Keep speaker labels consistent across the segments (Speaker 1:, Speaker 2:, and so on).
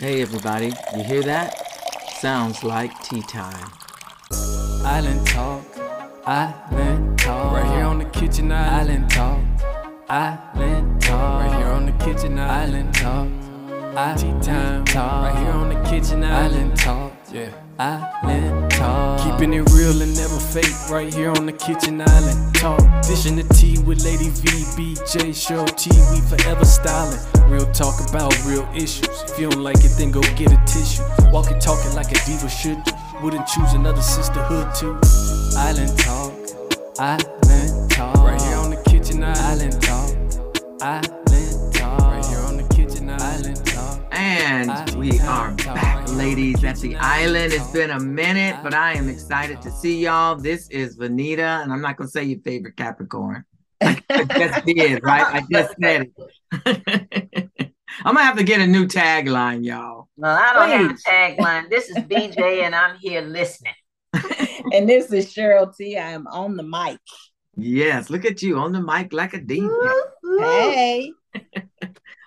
Speaker 1: Hey, everybody, you hear that? Sounds like tea time.
Speaker 2: Island Talk, Island Talk. Right here on the kitchen island. island Talk, Island Talk. Right here on the kitchen island. island Talk, Island Tea time. Talk. Right here on the kitchen island, island. Talk, yeah. Island Talk. Keeping it real and never fake. Right here on the kitchen island. Talk. Dishing the tea with Lady V, BJ, Cheryl T. We forever styling. Real talk about real issues. If you don't like it, then go get a tissue. Walking, talking like a diva should do. Wouldn't choose another sisterhood too. Island Talk. Island Talk. Right here on the kitchen island. Island Talk. Island Talk. Right here on the kitchen island. Talk.
Speaker 1: And we are back, ladies, at the island. It's been a minute, but I am excited to see y'all. This is Venita, and I'm not going to say your favorite Capricorn. I just did, right? I just said it. I'm gonna have to get a new tagline, y'all.
Speaker 3: Well, I don't have a tagline. This is BJ, and I'm here listening.
Speaker 4: and this is Cheryl T. I am on the mic.
Speaker 1: Yes, look at you on the mic like a diva.
Speaker 4: Hey.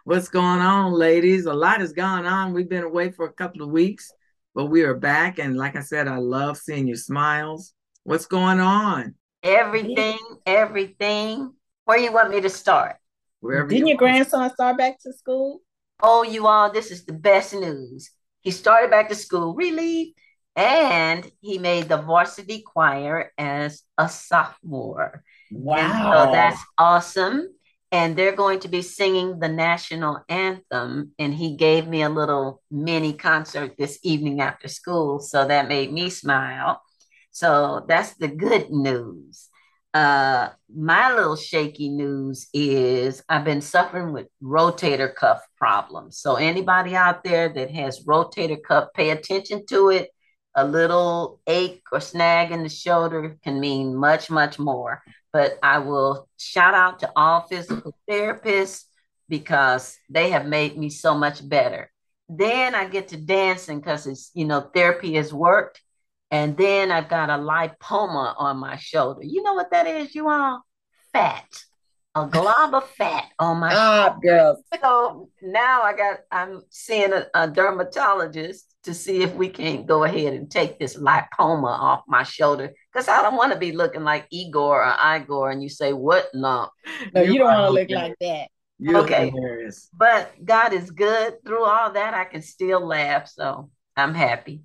Speaker 1: What's going on, ladies? A lot has gone on. We've been away for a couple of weeks, but we are back. And like I said, I love seeing your smiles. What's going on?
Speaker 3: Everything, everything. Where you want me to start?
Speaker 1: Wherever
Speaker 4: Didn't
Speaker 1: you
Speaker 4: your grandson start back to school?
Speaker 3: Oh, you all, this is the best news. He started back to school, really, and he made the varsity choir as a sophomore.
Speaker 4: Wow.
Speaker 3: So that's awesome. And they're going to be singing the national anthem. And he gave me a little mini concert this evening after school. So that made me smile. So that's the good news. Uh, my little shaky news is I've been suffering with rotator cuff problems. So anybody out there that has rotator cuff, pay attention to it. A little ache or snag in the shoulder can mean much, much more. But I will shout out to all physical therapists because they have made me so much better. Then I get to dancing because it's, you know, therapy has worked. And then I've got a lipoma on my shoulder. You know what that is, you all? Fat. A glob of fat on my
Speaker 4: Ah, girls.
Speaker 3: so now I got I'm seeing a, a dermatologist to see if we can't go ahead and take this lipoma off my shoulder because I don't want to be looking like Igor or Igor and you say what lump.
Speaker 4: No, you,
Speaker 1: You
Speaker 4: don't want to look like that.
Speaker 1: You're
Speaker 3: Okay.
Speaker 1: hilarious.
Speaker 3: But God is good through all that. I can still laugh, so I'm happy.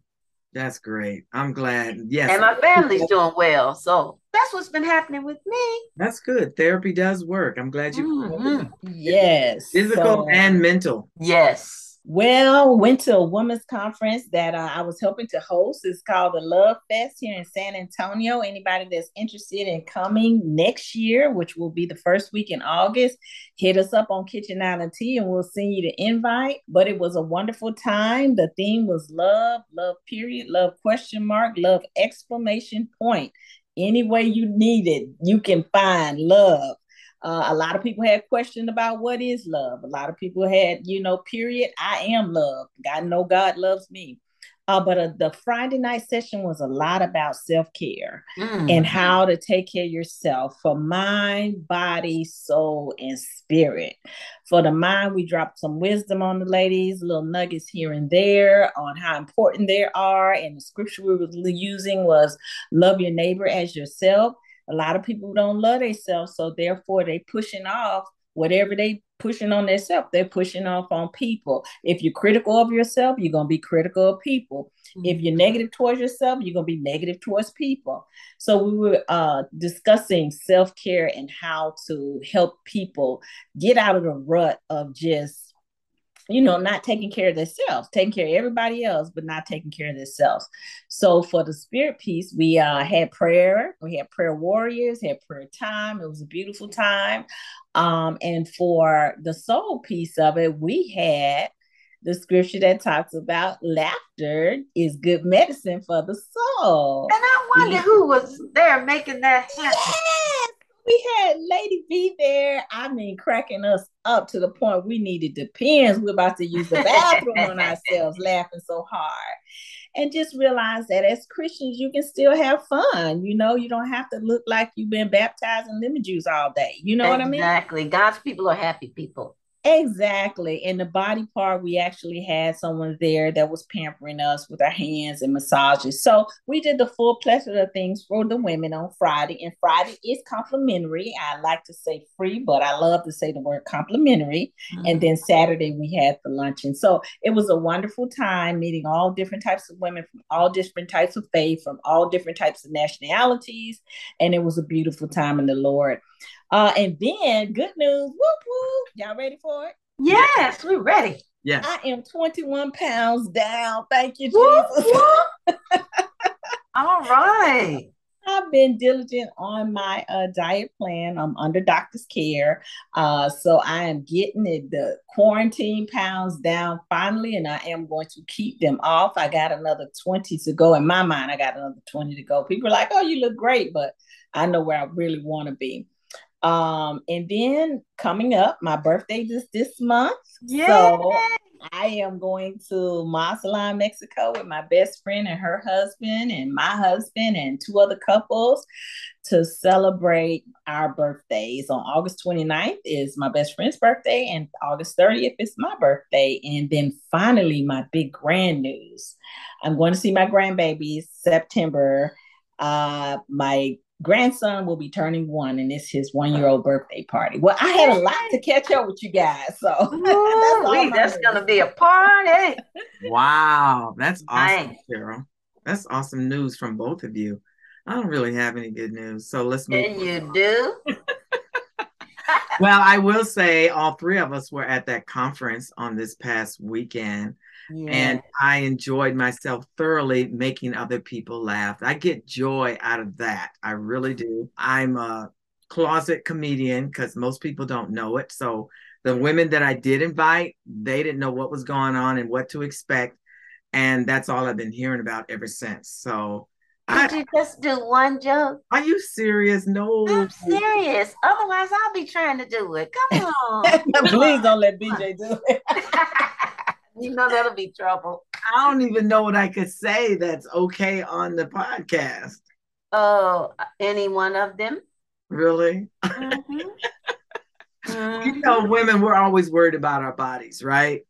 Speaker 1: That's great. I'm glad. Yes.
Speaker 3: And my family's doing well. So that's what's been happening with me.
Speaker 1: That's good. Therapy does work. I'm glad you
Speaker 3: Mhm.
Speaker 4: Yes.
Speaker 1: physical
Speaker 4: So-
Speaker 1: and mental.
Speaker 3: Yes.
Speaker 4: Well, went to a women's conference that uh, I was helping to host. It's called the Love Fest here in San Antonio. Anybody that's interested in coming next year, which will be the first week in August, hit us up on Kitchen Island Tea and we'll send you the invite. But it was a wonderful time. The theme was love, love period, love question mark, love exclamation point. Any way you need it, you can find love. Uh, a lot of people had questioned about what is love. A lot of people had, you know, period. I am love. God know God loves me. Uh, but uh, the Friday night session was a lot about self care
Speaker 3: Mm.
Speaker 4: and how to take care of yourself for mind, body, soul, and spirit. For the mind, we dropped some wisdom on the ladies, little nuggets here and there on how important they are. And the scripture we were using was love your neighbor as yourself. A lot of people don't love themselves, so therefore they pushing off whatever they pushing on themselves. They're pushing off on people. If you're critical of yourself, you're gonna be critical of people. If you're negative towards yourself, you're gonna be negative towards people. So we were uh, discussing self care and how to help people get out of the rut of just you know, not taking care of themselves, taking care of everybody else, but not taking care of themselves. So for the spirit piece, we uh, had prayer, we had prayer warriors, had prayer time. It was a beautiful time. Um, and for the soul piece of it, we had the scripture that talks about laughter is good medicine for the soul.
Speaker 3: And I wonder who was there making that happen.
Speaker 4: Yes, we had Lady B there. I mean, cracking us up to the point we needed the pens. We're about to use the bathroom on ourselves, laughing so hard. And just realize that as Christians, you can still have fun. You know, you don't have to look like you've been baptized in lemon juice all day. You know what I mean?
Speaker 3: Exactly. God's people are happy people.
Speaker 4: Exactly. In the body part, we actually had someone there that was pampering us with our hands and massages. So we did the full plethora of things for the women on Friday. And Friday is complimentary. I like to say free, but I love to say the word complimentary. Mm-hmm. And then Saturday we had the luncheon. So it was a wonderful time meeting all different types of women from all different types of faith, from all different types of nationalities. And it was a beautiful time in the Lord. Uh, and then good news, whoop whoop. Y'all ready for it?
Speaker 3: Yes, we're ready.
Speaker 1: Yes.
Speaker 4: I am 21 pounds down. Thank you, Jesus. Whoop,
Speaker 3: whoop. All right.
Speaker 4: I've been diligent on my uh, diet plan. I'm under doctor's care. Uh, so I am getting it, the quarantine pounds down finally, and I am going to keep them off. I got another 20 to go. In my mind, I got another 20 to go. People are like, oh, you look great, but I know where I really want to be. Um, and then coming up, my birthday is this month.
Speaker 3: Yeah.
Speaker 4: So I am going to Mazatlan, Mexico with my best friend and her husband and my husband and two other couples to celebrate our birthdays. On August 29th is my best friend's birthday, and August 30th is my birthday. And then finally, my big grand news. I'm going to see my grandbabies September. Uh, my grandson will be turning one and it's his one year old birthday party. Well, I had a lot to catch up with you guys. So
Speaker 3: Ooh, that's, that's going to be a party.
Speaker 1: wow. That's awesome, nice. Cheryl. That's awesome news from both of you. I don't really have any good news. So let's move.
Speaker 3: And you do?
Speaker 1: well, I will say all three of us were at that conference on this past weekend. Yeah. And I enjoyed myself thoroughly making other people laugh. I get joy out of that. I really do. I'm a closet comedian because most people don't know it. So the women that I did invite, they didn't know what was going on and what to expect. And that's all I've been hearing about ever since. So
Speaker 3: did I, you just do one joke?
Speaker 1: Are you serious? No.
Speaker 3: I'm serious. Otherwise, I'll be trying to do it. Come on.
Speaker 4: Please don't let BJ do it.
Speaker 3: you know that'll be trouble.
Speaker 1: I don't even know what I could say that's okay on the podcast.
Speaker 3: Oh, any one of them?
Speaker 1: Really? Mm-hmm. mm-hmm. You know, women, we're always worried about our bodies, right?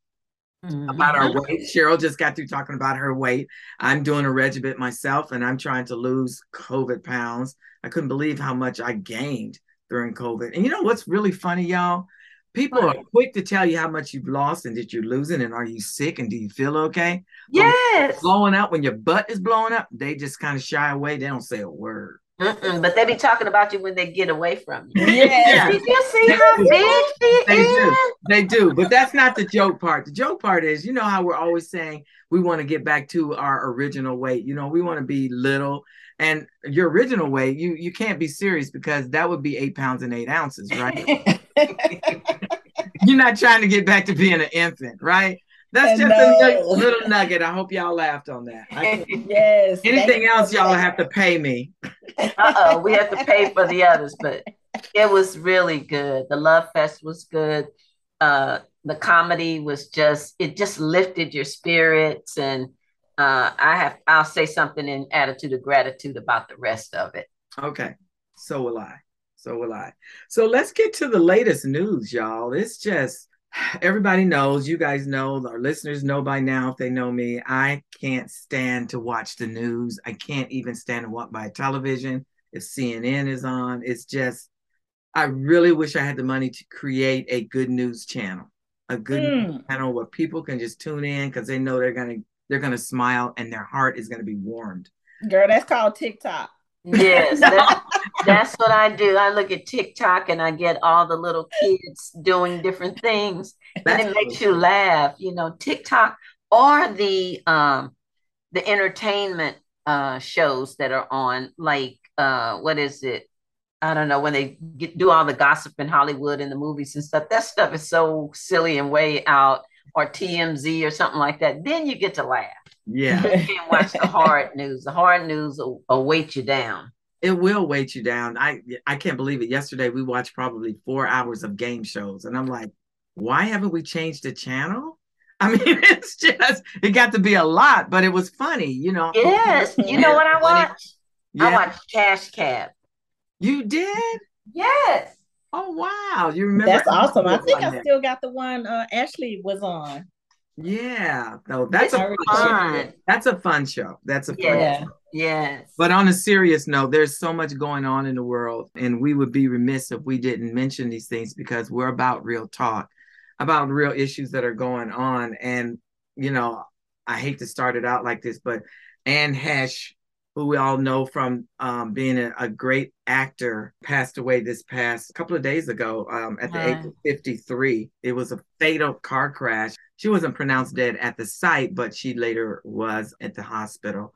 Speaker 1: Mm-hmm. About our weight. Cheryl just got through talking about her weight. I'm doing a regimen myself and I'm trying to lose COVID pounds. I couldn't believe how much I gained during COVID. And you know what's really funny, y'all? People are quick to tell you how much you've lost and that you're losing and are you sick and do you feel okay?
Speaker 3: Yes.
Speaker 1: Blowing out when your butt is blowing up, they just kind of shy away. They don't say a word.
Speaker 3: Mm-mm, but they be talking about you when they get away from you. Yeah. Did you see they how do. big she
Speaker 1: they
Speaker 3: is?
Speaker 1: Do. They do. But that's not the joke part. The joke part is, you know how we're always saying we want to get back to our original weight. You know, we want to be little. And your original weight, you you can't be serious because that would be eight pounds and eight ounces, right? You're not trying to get back to being an infant, right? That's just a little nugget. I hope y'all laughed on that.
Speaker 4: yes.
Speaker 1: Anything else, y'all have to pay me.
Speaker 3: uh oh, we have to pay for the others, but it was really good. The Love Fest was good. Uh, the comedy was just it just lifted your spirits, and uh, I have I'll say something in attitude of gratitude about the rest of it.
Speaker 1: Okay, so will I. So will I. So let's get to the latest news, y'all. It's just everybody knows, you guys know, our listeners know by now if they know me. I can't stand to watch the news. I can't even stand to watch my television if CNN is on. It's just, I really wish I had the money to create a good news channel, a good mm. channel where people can just tune in because they know they're gonna they're gonna smile and their heart is gonna be warmed.
Speaker 4: Girl, that's called TikTok.
Speaker 3: Yes, that's, that's, what I do. I look at TikTok and I get all the little kids doing different things, and it makes you laugh. You know, TikTok or the um the entertainment uh shows that are on, like uh what is it? I don't know when they get, do all the gossip in Hollywood and the movies and stuff. That stuff is so silly and way out, or TMZ or something like that. Then you get to laugh.
Speaker 1: Yeah.
Speaker 3: You can't watch the hard news. The hard news will, will weight you down.
Speaker 1: It will weight you down. I I can't believe it. Yesterday we watched probably four hours of game shows, and I'm like, why haven't we changed the channel? I mean, it's just it got to be a lot, but it was funny, you know.
Speaker 3: Yes, you know what I watched? Yeah. I watched Cash Cab.
Speaker 1: You did?
Speaker 3: Yes.
Speaker 1: Oh wow, you remember?
Speaker 4: That's awesome. I think I still got the one uh, Ashley was on.
Speaker 1: Yeah, no, that's a fun show.
Speaker 3: fun.
Speaker 1: That's a fun show. That's a fun
Speaker 3: Yeah.
Speaker 1: show.
Speaker 3: Yes.
Speaker 1: But on a serious note, there's so much going on in the world, and we would be remiss if we didn't mention these things because we're about real talk, about real issues that are going on. And, you know, I hate to start it out like this, but Anne Heche, who we all know from um, being a, a great actor, passed away this past couple of days ago um, at the age of 53. It was a fatal car crash. She wasn't pronounced dead at the site, but she later was at the hospital.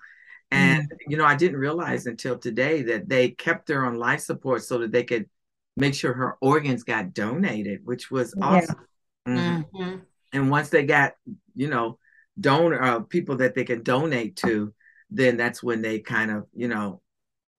Speaker 1: And you know, I didn't realize until today that they kept her on life support so that they could make sure her organs got donated, which was
Speaker 4: Yeah.
Speaker 1: awesome. Mhm.
Speaker 3: Mhm.
Speaker 1: And once they got, you know, donor uh, people that they could donate to, then that's when they kind of, you know,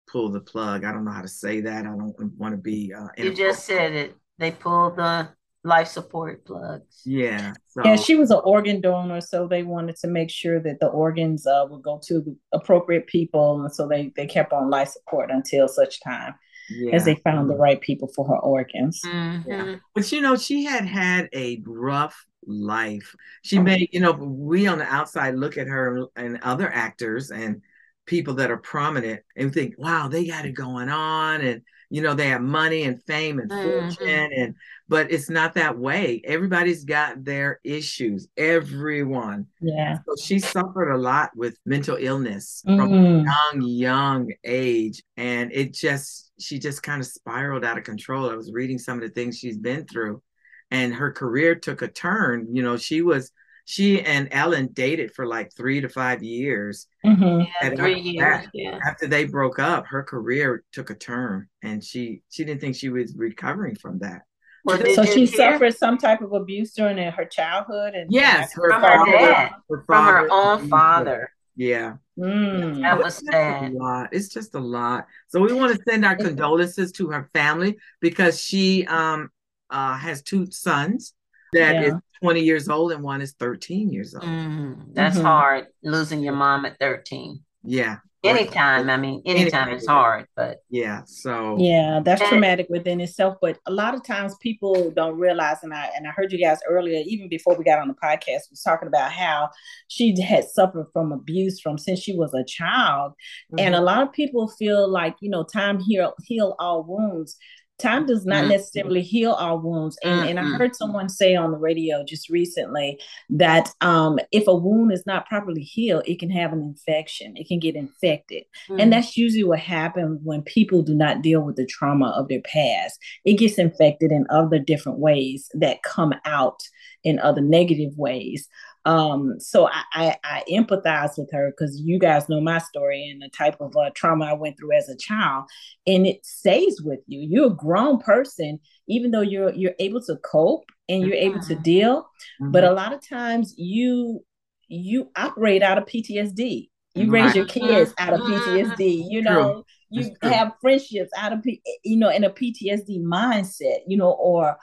Speaker 1: pull the plug. I don't know how to say that. I don't want to be. Uh,
Speaker 3: You just said it. They pulled the life support plugs.
Speaker 1: yeah. So
Speaker 4: Yeah, she was an organ donor, so they wanted to make sure that the organs uh, would go to the appropriate people, and so they they kept on life support until such time
Speaker 1: yeah.
Speaker 4: as they found the right people for her organs.
Speaker 3: Mhm.
Speaker 1: But you know, she had had a rough life. She made, you know, we on the outside look at her and other actors and people that are prominent and think, wow, they got it going on. And, you know, they have money and fame and
Speaker 3: Mhm.
Speaker 1: fortune. And, but it's not that way. Everybody's got their issues, everyone.
Speaker 4: Yeah.
Speaker 1: So she suffered a lot with mental illness from
Speaker 4: Mhm.
Speaker 1: young, young age. And it just, she just kind of spiraled out of control. I was reading some of the things she's been through, and her career took a turn. You know, she was, she and Ellen dated for like three to five years.
Speaker 4: Mhm.
Speaker 3: Yeah, three
Speaker 1: after
Speaker 3: years.
Speaker 1: that-
Speaker 3: Yeah.
Speaker 1: After they broke up, her career took a turn, and she she didn't think she was recovering from that.
Speaker 3: Well,
Speaker 1: So
Speaker 3: did
Speaker 4: So
Speaker 3: you
Speaker 4: she
Speaker 3: hear
Speaker 4: suffered some type of abuse during her childhood, and
Speaker 1: Yes, her
Speaker 3: From her dad,
Speaker 1: her
Speaker 3: from her own father?
Speaker 1: Yeah.
Speaker 4: Mm.
Speaker 3: That
Speaker 1: It's
Speaker 3: was
Speaker 1: just
Speaker 3: sad.
Speaker 1: A lot. It's just a lot. So we want to send our condolences to her family because she um uh has two sons that is
Speaker 4: Yeah.
Speaker 1: 20 years old and one is 13 years old.
Speaker 3: Mhm. That's
Speaker 4: Mhm.
Speaker 3: hard, losing your mom at 13.
Speaker 1: Yeah.
Speaker 3: Anytime, I mean, anytime is hard, but
Speaker 1: Yeah. So
Speaker 4: Yeah, that's
Speaker 3: And-
Speaker 4: traumatic within itself. But a lot of times people don't realize, and I and I heard you guys earlier, even before we got on the podcast, was talking about how she had suffered from abuse from since she was a child. And
Speaker 1: Mm-hmm.
Speaker 4: a lot of people feel like, you know, time heal heal all wounds. Time does not
Speaker 3: Mm.
Speaker 4: necessarily heal our wounds. And, and I heard someone say on the radio just recently that um, if a wound is not properly healed, it can have an infection. It can get infected.
Speaker 3: mm,
Speaker 4: And that's usually what happens when people do not deal with the trauma of their past. It gets infected in other different ways that come out in other negative ways. Um, so I, I, I empathize with her because you guys know my story and the type of uh, trauma I went through as a child, and it stays with you. You're a grown person, even though you're you're able to cope and you're able to
Speaker 3: Mhm.
Speaker 4: deal.
Speaker 1: Mhm.
Speaker 4: But a lot of times you you operate out of PTSD. You raise your kids out of. PTSD. You know, you have friendships out of P- you know in a PTSD mindset. You know, or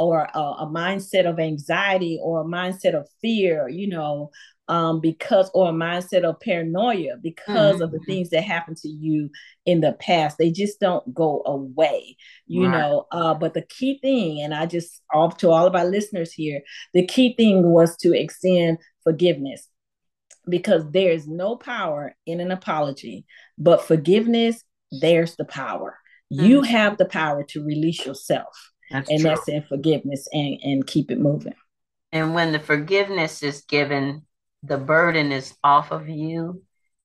Speaker 4: or a, a mindset of anxiety or a mindset of fear. You know, um, because or a mindset of paranoia because of the things that happened to you in the past. They just don't go away. You
Speaker 1: Right.
Speaker 4: know, uh, but the key thing, and I just off to all of our listeners here, the key thing was to extend forgiveness because there's no power in an apology, but forgiveness, there's the power. You
Speaker 3: Mhm.
Speaker 4: have the power to release yourself,
Speaker 1: That's
Speaker 4: and
Speaker 1: true.
Speaker 4: that's in forgiveness and, and keep it moving.
Speaker 3: And when the forgiveness is given, the burden is off of you,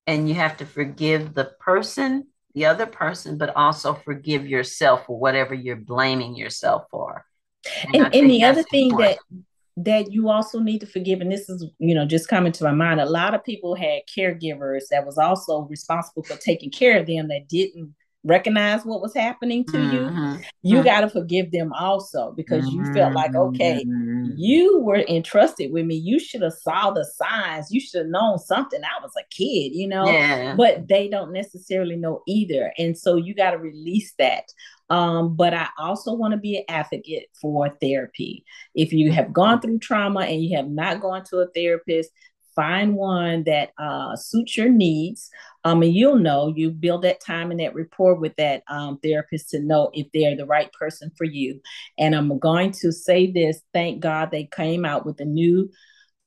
Speaker 3: and you have to forgive the person, the other person, but also forgive yourself for whatever you're blaming yourself for. I
Speaker 4: And, and the other thing
Speaker 3: important.
Speaker 4: that that you also need to forgive, and this is you know just coming to my mind, a lot of people had caregivers that was also responsible for taking care of them that didn't recognize what was happening to you.
Speaker 3: Mhm.
Speaker 4: You
Speaker 3: Mhm.
Speaker 4: got to forgive them also because you felt like okay
Speaker 1: Mhm.
Speaker 4: you were entrusted with me you should have saw the signs you should have known something i was a kid you know
Speaker 3: Yeah.
Speaker 4: but they don't necessarily know either and so you got to release that um, but i also want to be an advocate for therapy if you have gone through trauma and you have not gone to a therapist find one that uh, suits your needs. Um, and you'll know you build that time and that rapport with that um, therapist to know if they're the right person for you. And I'm going to say this: thank God they came out with a new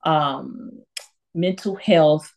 Speaker 4: um, mental health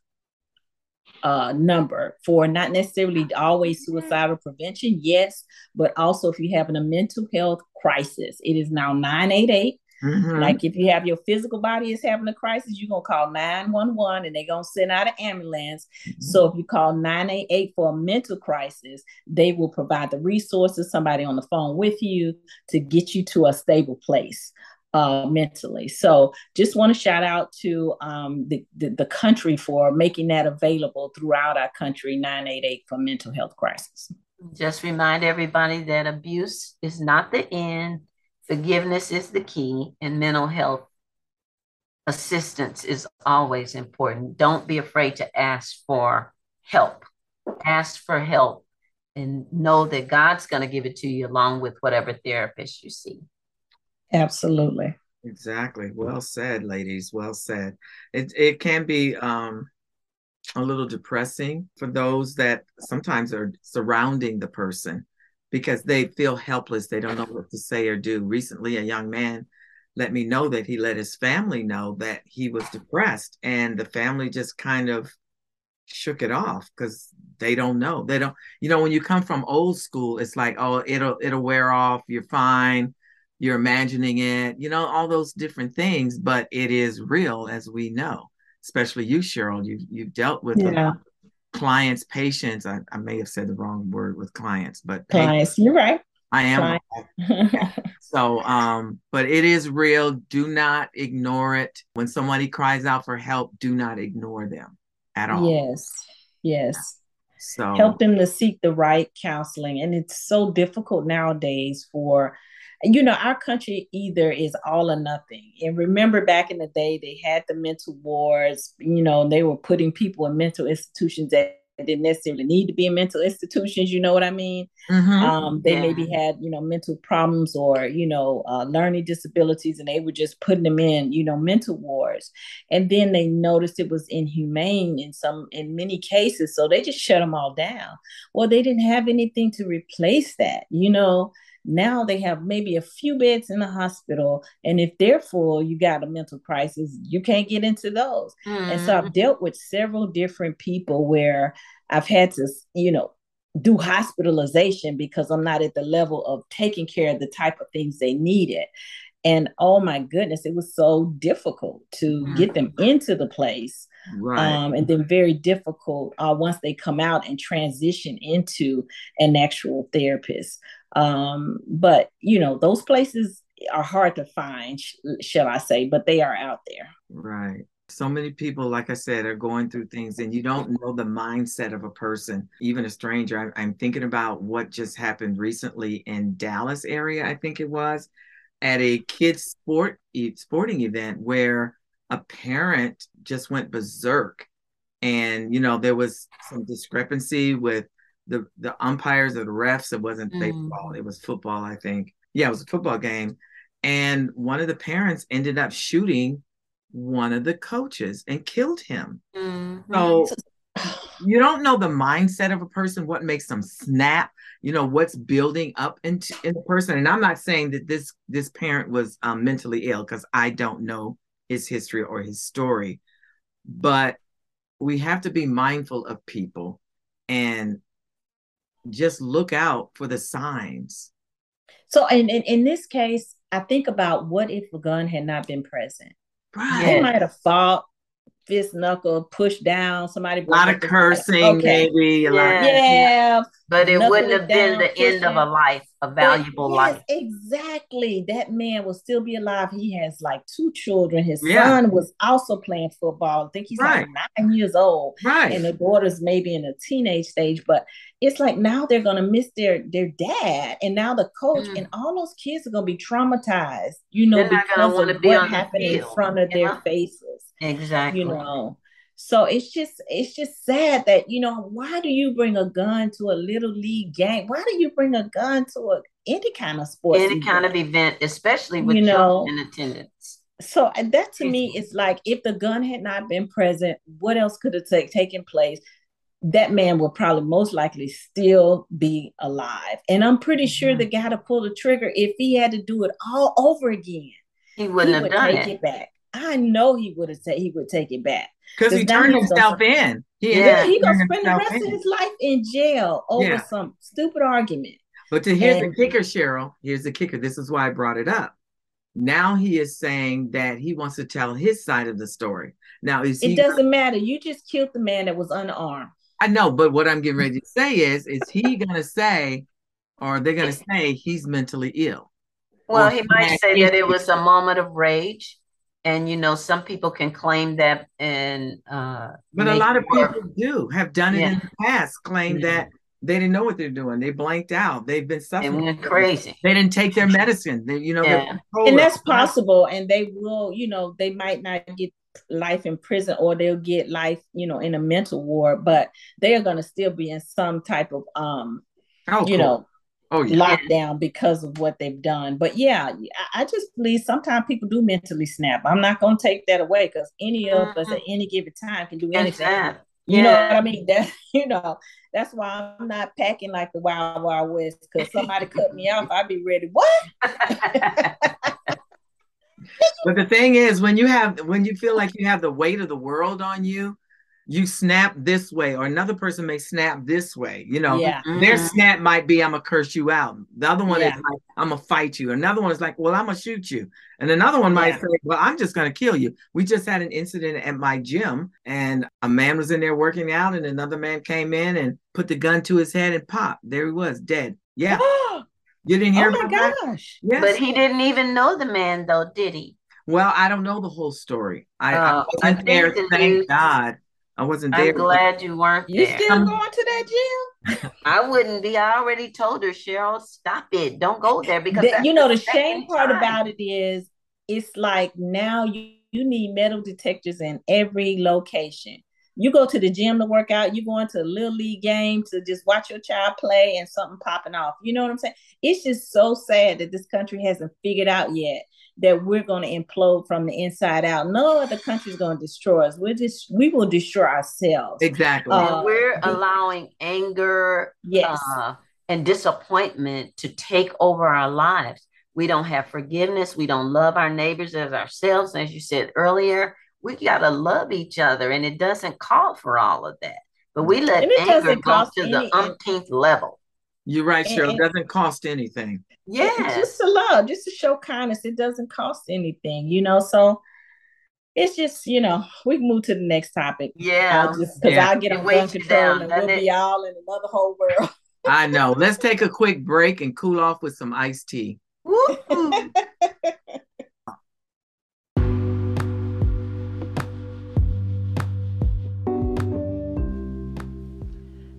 Speaker 4: uh, number for not necessarily always suicidal prevention, yes, but also if you're having a mental health crisis, it is now 988. Mm-hmm. Like if you have your physical body is having a crisis, you're gonna call 911 and they're gonna send out an ambulance. Mm-hmm. So if you call 988 for a mental crisis, they will provide the resources, somebody on the phone with you to get you to a stable place uh, mentally. So just want to shout out to um, the, the, the country for making that available throughout our country, 988 for mental health crisis.
Speaker 3: Just remind everybody that abuse is not the end, forgiveness is the key, and mental health assistance is always important. Don't be afraid to ask for help. Ask for help and know that God's going to give it to you along with whatever therapist you see.
Speaker 4: Absolutely.
Speaker 1: Exactly. Well said, ladies. Well said. It it can be um a little depressing for those that sometimes are surrounding the person because they feel helpless. They don't know what to say or do. Recently, a young man let me know that he let his family know that he was depressed, and the family just kind of shook it off because they don't know. They don't, you know, when you come from old school, it's like, oh, it'll it'll wear off. You're fine you're imagining it, you know, all those different things, but it is real as we know, especially you, Cheryl. You you've dealt with yeah. Clients, patients. I, I may have said the wrong word with clients, but
Speaker 4: clients, patients. you're right.
Speaker 1: I am. so, um, but it is real. Do not ignore it. When somebody cries out for help, do not ignore them at all.
Speaker 4: Yes. Yes. So help them to seek the right counseling. And it's so difficult nowadays for you know, our country either is all or nothing. And remember back in the day, they had the mental wards, you know, they were putting people in mental institutions that didn't necessarily need to be in mental institutions. You know what I mean? Mm-hmm. Um, they yeah. maybe had, you know, mental problems or, you know, uh, learning disabilities, and they were just putting them in, you know, mental wards. And then they noticed it was inhumane in some, in many cases. So they just shut them all down. Well, they didn't have anything to replace that, you know. Now they have maybe a few beds in the hospital. And if they're full, you got a mental crisis, you can't get into those. Mm-hmm. And so I've mm-hmm. dealt with several different people where I've had to, you know, do hospitalization because I'm not at the level of taking care of the type of things they needed. And oh my goodness, it was so difficult to mm-hmm. get them into the place. Right. Um, and then very difficult uh, once they come out and transition into an actual therapist. Um, but you know, those places are hard to find, sh- shall I say, but they are out there.
Speaker 1: Right. So many people, like I said, are going through things, and you don't know the mindset of a person, even a stranger. I, I'm thinking about what just happened recently in Dallas area, I think it was, at a kids sport sporting event where a parent just went berserk, and you know there was some discrepancy with the the umpires or the refs. It wasn't mm. baseball; it was football, I think. Yeah, it was a football game, and one of the parents ended up shooting one of the coaches and killed him. Mm-hmm. So you don't know the mindset of a person, what makes them snap, you know, what's building up into in the person. And I'm not saying that this this parent was um, mentally ill because I don't know his history or his story, but we have to be mindful of people and just look out for the signs.
Speaker 4: So, in, in, in this case, I think about what if a gun had not been present? Right. They might have fought fist knuckle, push down, somebody.
Speaker 1: A lot of cursing, okay. maybe.
Speaker 4: A yeah. Lot yeah.
Speaker 3: But it wouldn't have been the end of a life, a valuable yes, life.
Speaker 4: Exactly. That man will still be alive. He has like two children. His yeah. son was also playing football. I think he's right. like nine years old.
Speaker 1: Right.
Speaker 4: And the daughter's maybe in a teenage stage. But it's like now they're gonna miss their their dad. And now the coach mm. and all those kids are gonna be traumatized, you know, they're because of what happened in front of their faces.
Speaker 3: Exactly.
Speaker 4: You know. So it's just it's just sad that you know why do you bring a gun to a little league game? Why do you bring a gun to a any kind of sport?
Speaker 3: Any event? kind of event, especially with you know in attendance.
Speaker 4: so that to me is like if the gun had not been present, what else could have take, taken place? That man will probably most likely still be alive. And I'm pretty sure mm-hmm. the guy to pull the trigger, if he had to do it all over again,
Speaker 3: he wouldn't
Speaker 4: he
Speaker 3: have
Speaker 4: would
Speaker 3: done
Speaker 4: take
Speaker 3: it.
Speaker 4: it back. I know he would have said he would take it back.
Speaker 1: Because he turned himself
Speaker 4: gonna-
Speaker 1: in.
Speaker 3: Yeah,
Speaker 4: Yeah, he gonna spend the rest of his life in jail over
Speaker 1: Yeah.
Speaker 4: some stupid argument.
Speaker 1: But to, here's
Speaker 4: And-
Speaker 1: the kicker, Cheryl. Here's the kicker. This is why I brought it up. Now he is saying that he wants to tell his side of the story. Now is he?
Speaker 4: It doesn't matter. You just killed the man that was unarmed.
Speaker 1: I know, but what I'm getting ready to say is, is he gonna say, or they're gonna say he's mentally ill?
Speaker 3: Well, he might say that it was a moment of rage. And you know, some people can claim that and uh
Speaker 1: But a lot of people do have done it
Speaker 3: Yeah.
Speaker 1: in the past, claim
Speaker 3: Yeah.
Speaker 1: that they didn't know what they're doing. They blanked out. They've been
Speaker 3: They
Speaker 1: suffering.
Speaker 3: went crazy.
Speaker 1: They didn't take their medicine. They, you know,
Speaker 3: Yeah.
Speaker 4: and that's possible and they will you know they might not get life in prison or they'll get life you know in a mental ward but they are going to still be in some type of um
Speaker 1: Oh,
Speaker 4: you
Speaker 1: cool.
Speaker 4: know
Speaker 1: oh yeah.
Speaker 4: lockdown because of what they've done but yeah i, I just believe sometimes people do mentally snap i'm not going to take that away because any of us at any given time can do anything
Speaker 3: Exactly.
Speaker 4: you know what i mean that you know that's why i'm not packing like the wild wild west because somebody cut me off i'd be ready. What?
Speaker 1: But the thing is, when you have when you feel like you have the weight of the world on you, you snap this way, or another person may snap this way. You know,
Speaker 4: yeah
Speaker 1: their
Speaker 3: Mhm.
Speaker 1: snap might be I'm gonna curse you out. The other one
Speaker 4: Yeah.
Speaker 1: is like I'm gonna fight you. Another one is like, well, I'm gonna shoot you. And another one might
Speaker 4: Yeah.
Speaker 1: say, well, I'm just gonna kill you. We just had an incident at my gym, and a man was in there working out, and another man came in and put the gun to his head and popped. There he was, dead. Yeah, you didn't hear
Speaker 4: my
Speaker 1: about that?
Speaker 4: Oh my gosh
Speaker 1: Yes.
Speaker 3: But he didn't even know the man though, did he?
Speaker 1: Well, I don't know the whole story. I, I
Speaker 3: Oh,
Speaker 1: wasn't
Speaker 3: I think
Speaker 1: there. Thank
Speaker 3: news-
Speaker 1: God, I wasn't there.
Speaker 3: I'm glad you weren't
Speaker 4: You
Speaker 3: there.
Speaker 4: still going to that gym?
Speaker 3: I wouldn't be. I already told her, Cheryl, stop it. Don't go there because
Speaker 4: The- you know the
Speaker 3: second
Speaker 4: shame part
Speaker 3: time.
Speaker 4: about it is it's like now you, you need metal detectors in every location. You go to the gym to work out, you go into a little league game to just watch your child play and something popping off. You know what I'm saying? It's just so sad that this country hasn't figured out yet that we're going to implode from the inside out. No other country's going to destroy us. We're just we will destroy ourselves.
Speaker 1: Exactly.
Speaker 4: Uh,
Speaker 3: we're
Speaker 4: the-
Speaker 3: allowing anger
Speaker 4: Yes.
Speaker 3: uh, and disappointment to take over our lives. We don't have forgiveness. We don't love our neighbors as ourselves. As you said earlier, we got to love each other, and it doesn't call for all of that. But we let anger
Speaker 4: doesn't
Speaker 3: go to
Speaker 4: any-
Speaker 3: the umpteenth level.
Speaker 1: You're right,
Speaker 4: and-
Speaker 1: Cheryl. It doesn't cost anything.
Speaker 3: Yes.
Speaker 4: just to love, just to show kindness. It doesn't cost anything, you know. So it's just, you know, we can move to the next topic.
Speaker 3: yeah.
Speaker 4: I'll just because
Speaker 1: Yeah.
Speaker 4: I'll get
Speaker 3: It
Speaker 4: on
Speaker 3: weighs
Speaker 4: gun control
Speaker 3: down,
Speaker 4: and we'll
Speaker 3: it?
Speaker 4: be all in another whole world.
Speaker 1: I know. Let's take a quick break and cool off with some iced tea.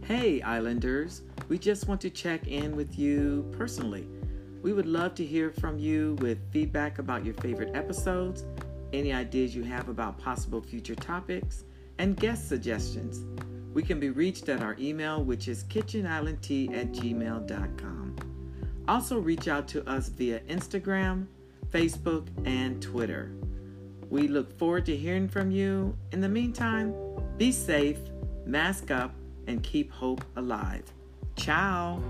Speaker 1: Hey, Islanders. We just want to check in with you personally. We would love to hear from you with feedback about your favorite episodes, any ideas you have about possible future topics, and guest suggestions. We can be reached at our email, which is kitchenislandtea at gmail.com. Also, reach out to us via Instagram, Facebook, and Twitter. We look forward to hearing from you. In the meantime, be safe, mask up, and keep hope alive. Ciao.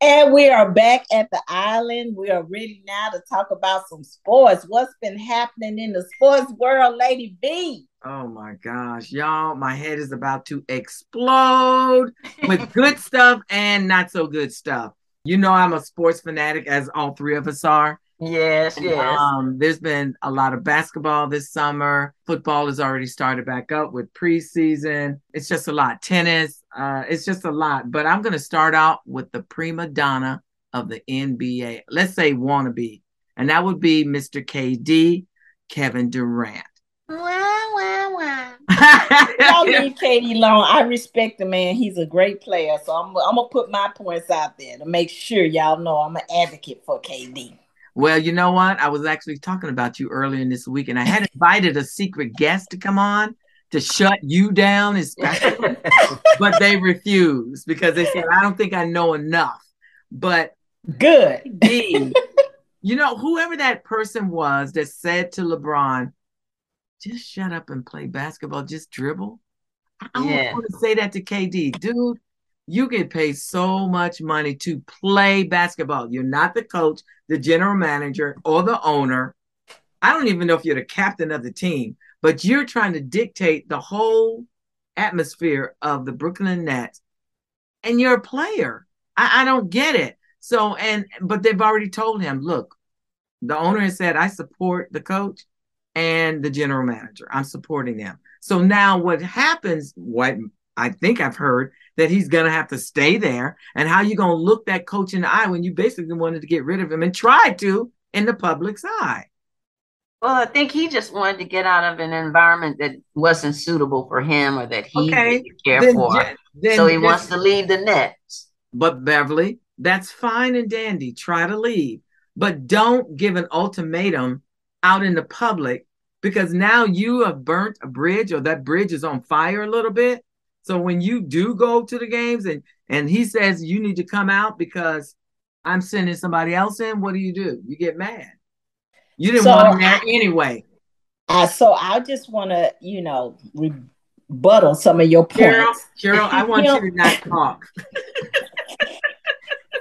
Speaker 4: And we are back at the island. We are ready now to talk about some sports. What's been happening in the sports world, Lady B?
Speaker 1: Oh my gosh, y'all, my head is about to explode with good stuff and not so good stuff. You know, I'm a sports fanatic, as all three of us are.
Speaker 3: Yes, yes.
Speaker 1: Um, there's been a lot of basketball this summer. Football has already started back up with preseason. It's just a lot. Tennis, uh, it's just a lot. But I'm going to start out with the prima donna of the NBA. Let's say wannabe, and that would be Mr. KD, Kevin Durant.
Speaker 3: Wow, wow, wow.
Speaker 4: Y'all leave KD alone. I respect the man. He's a great player. So I'm, I'm going to put my points out there to make sure y'all know I'm an advocate for KD.
Speaker 1: Well, you know what? I was actually talking about you earlier in this week, and I had invited a secret guest to come on to shut you down, especially, but they refused because they said, I don't think I know enough. But
Speaker 4: good.
Speaker 1: KD, you know, whoever that person was that said to LeBron, just shut up and play basketball, just dribble. I yeah. want to say that to KD, dude. You get paid so much money to play basketball. You're not the coach, the general manager, or the owner. I don't even know if you're the captain of the team, but you're trying to dictate the whole atmosphere of the Brooklyn Nets, and you're a player. I, I don't get it. So, and but they've already told him, look, the owner has said, I support the coach and the general manager. I'm supporting them. So now what happens, what I think I've heard, that he's going to have to stay there. And how you going to look that coach in the eye when you basically wanted to get rid of him and tried to in the public's eye?
Speaker 3: Well, I think he just wanted to get out of an environment that wasn't suitable for him or that he okay. didn't care then, for. Then, so he wants to leave the Nets.
Speaker 1: But Beverly, that's fine and dandy. Try to leave. But don't give an ultimatum out in the public because now you have burnt a bridge or that bridge is on fire a little bit. So when you do go to the games and and he says you need to come out because I'm sending somebody else in, what do you do? You get mad. You didn't so want him there anyway.
Speaker 4: Uh, so I just want to, you know, rebuttal some of your points.
Speaker 1: Cheryl, Cheryl I want you to not talk.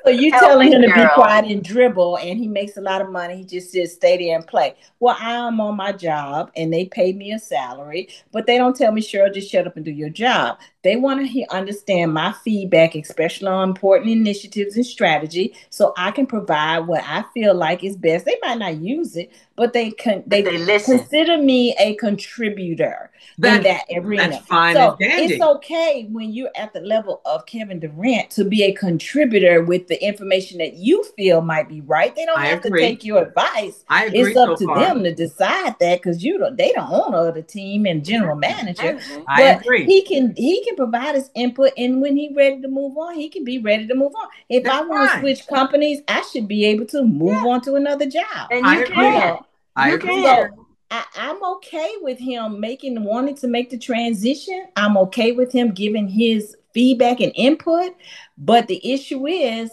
Speaker 4: So you telling him to be quiet and dribble, and he makes a lot of money. He just says stay there and play. Well, I'm on my job, and they pay me a salary, but they don't tell me, Cheryl, just shut up and do your job. They want to understand my feedback, especially on important initiatives and strategy, so I can provide what I feel like is best. They might not use it, but they can they, they consider me a contributor that, in that arena. That's fine so it's okay when you're at the level of Kevin Durant to be a contributor with the information that you feel might be right. They don't I have agree. to take your advice. I agree it's up so to far. them to decide that because you don't they don't own the team and general manager. I but agree. He can he can provide his input and when he's ready to move on, he can be ready to move on. If That's I want to switch companies, I should be able to move yeah. on to another job.
Speaker 3: And you I can. Agree.
Speaker 1: I agree. So,
Speaker 4: I, am okay with him making wanting to make the transition. I'm okay with him giving his feedback and input. But the issue is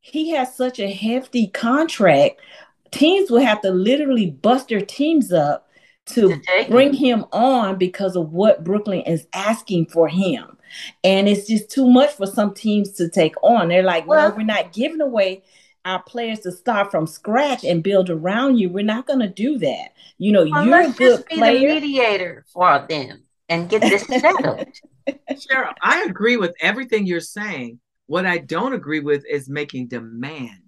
Speaker 4: he has such a hefty contract. Teams will have to literally bust their teams up to bring him on because of what Brooklyn is asking for him. And it's just too much for some teams to take on. They're like, well, no, we're not giving away our players to start from scratch and build around you. We're not going to do that. You know, well, you're a good player.
Speaker 3: mediator for them and get this settled.
Speaker 1: Cheryl, I agree with everything you're saying. What I don't agree with is making demands.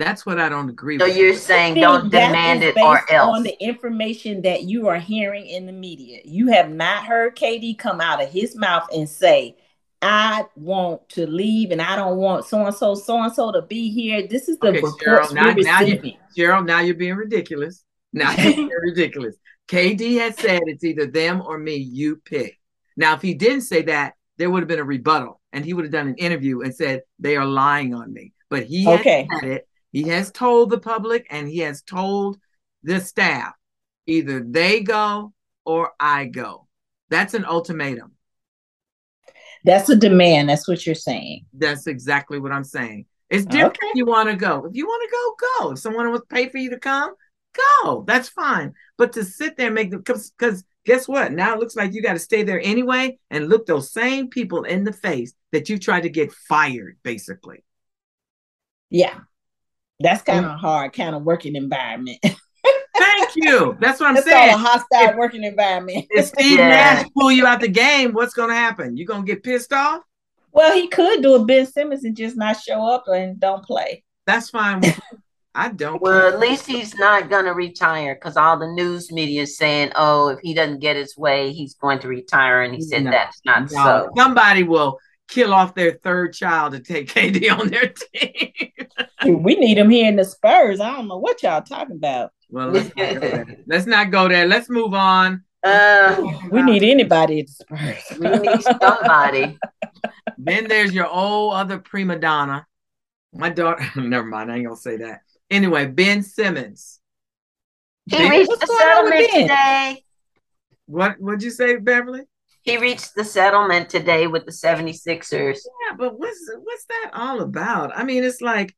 Speaker 1: That's what I don't agree
Speaker 3: so
Speaker 1: with.
Speaker 3: So you're saying don't demand it or else.
Speaker 4: On the information that you are hearing in the media, you have not heard KD come out of his mouth and say, I want to leave and I don't want so and so, so and so to be here. This is the okay, reports Cheryl, now, we're
Speaker 1: now you, Cheryl, now you're being ridiculous. Now you're being ridiculous. KD has said it's either them or me. You pick. Now, if he didn't say that, there would have been a rebuttal, and he would have done an interview and said they are lying on me. But he okay. has said it. He has told the public and he has told the staff either they go or I go. That's an ultimatum.
Speaker 4: That's a demand. That's what you're saying.
Speaker 1: That's exactly what I'm saying. It's different okay. if you want to go. If you want to go, go. If someone wants to pay for you to come, go. That's fine. But to sit there and make them because guess what? Now it looks like you got to stay there anyway and look those same people in the face that you tried to get fired, basically.
Speaker 4: Yeah. That's kind of hard, kind of working environment.
Speaker 1: Thank you. That's what I'm it's saying.
Speaker 4: a hostile if, working environment.
Speaker 1: if Steve yeah. Nash pull you out the game, what's going to happen? You going to get pissed off?
Speaker 4: Well, he could do a Ben Simmons and just not show up and don't play.
Speaker 1: That's fine. I don't.
Speaker 3: Well, care. at least he's not going to retire because all the news media is saying, "Oh, if he doesn't get his way, he's going to retire." And he said no, that's not no. so.
Speaker 1: Somebody will kill off their third child to take KD on their
Speaker 4: team. we need him here in the Spurs. I don't know what y'all talking about.
Speaker 1: Well, let's not go there. Let's, not go there. let's move on.
Speaker 4: Uh, we need anybody at the Spurs.
Speaker 3: we need somebody.
Speaker 1: then there's your old other prima donna. My daughter. Never mind. I ain't gonna say that. Anyway, Ben Simmons.
Speaker 3: He ben, reached a settlement today.
Speaker 1: What would you say, Beverly?
Speaker 3: He reached the settlement today with the 76ers.
Speaker 1: Yeah, but what's what's that all about? I mean, it's like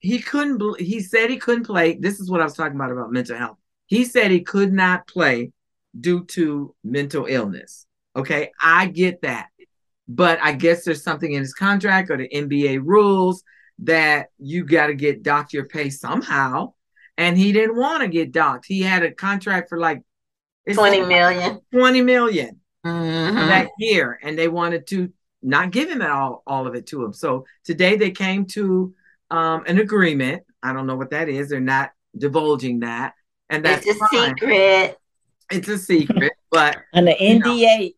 Speaker 1: he couldn't he said he couldn't play. This is what I was talking about about mental health. He said he could not play due to mental illness. Okay, I get that. But I guess there's something in his contract or the NBA rules that you got to get docked your pay somehow. And he didn't want to get docked. He had a contract for like
Speaker 3: 20 million.
Speaker 1: 20 million
Speaker 3: Mhm.
Speaker 1: that year. And they wanted to not give him all, all of it to him. So today they came to um, an agreement. I don't know what that is. They're not divulging that. And that's
Speaker 3: It's a
Speaker 1: fine.
Speaker 3: secret.
Speaker 1: It's a secret, but
Speaker 4: And the
Speaker 1: You know,
Speaker 4: NDA.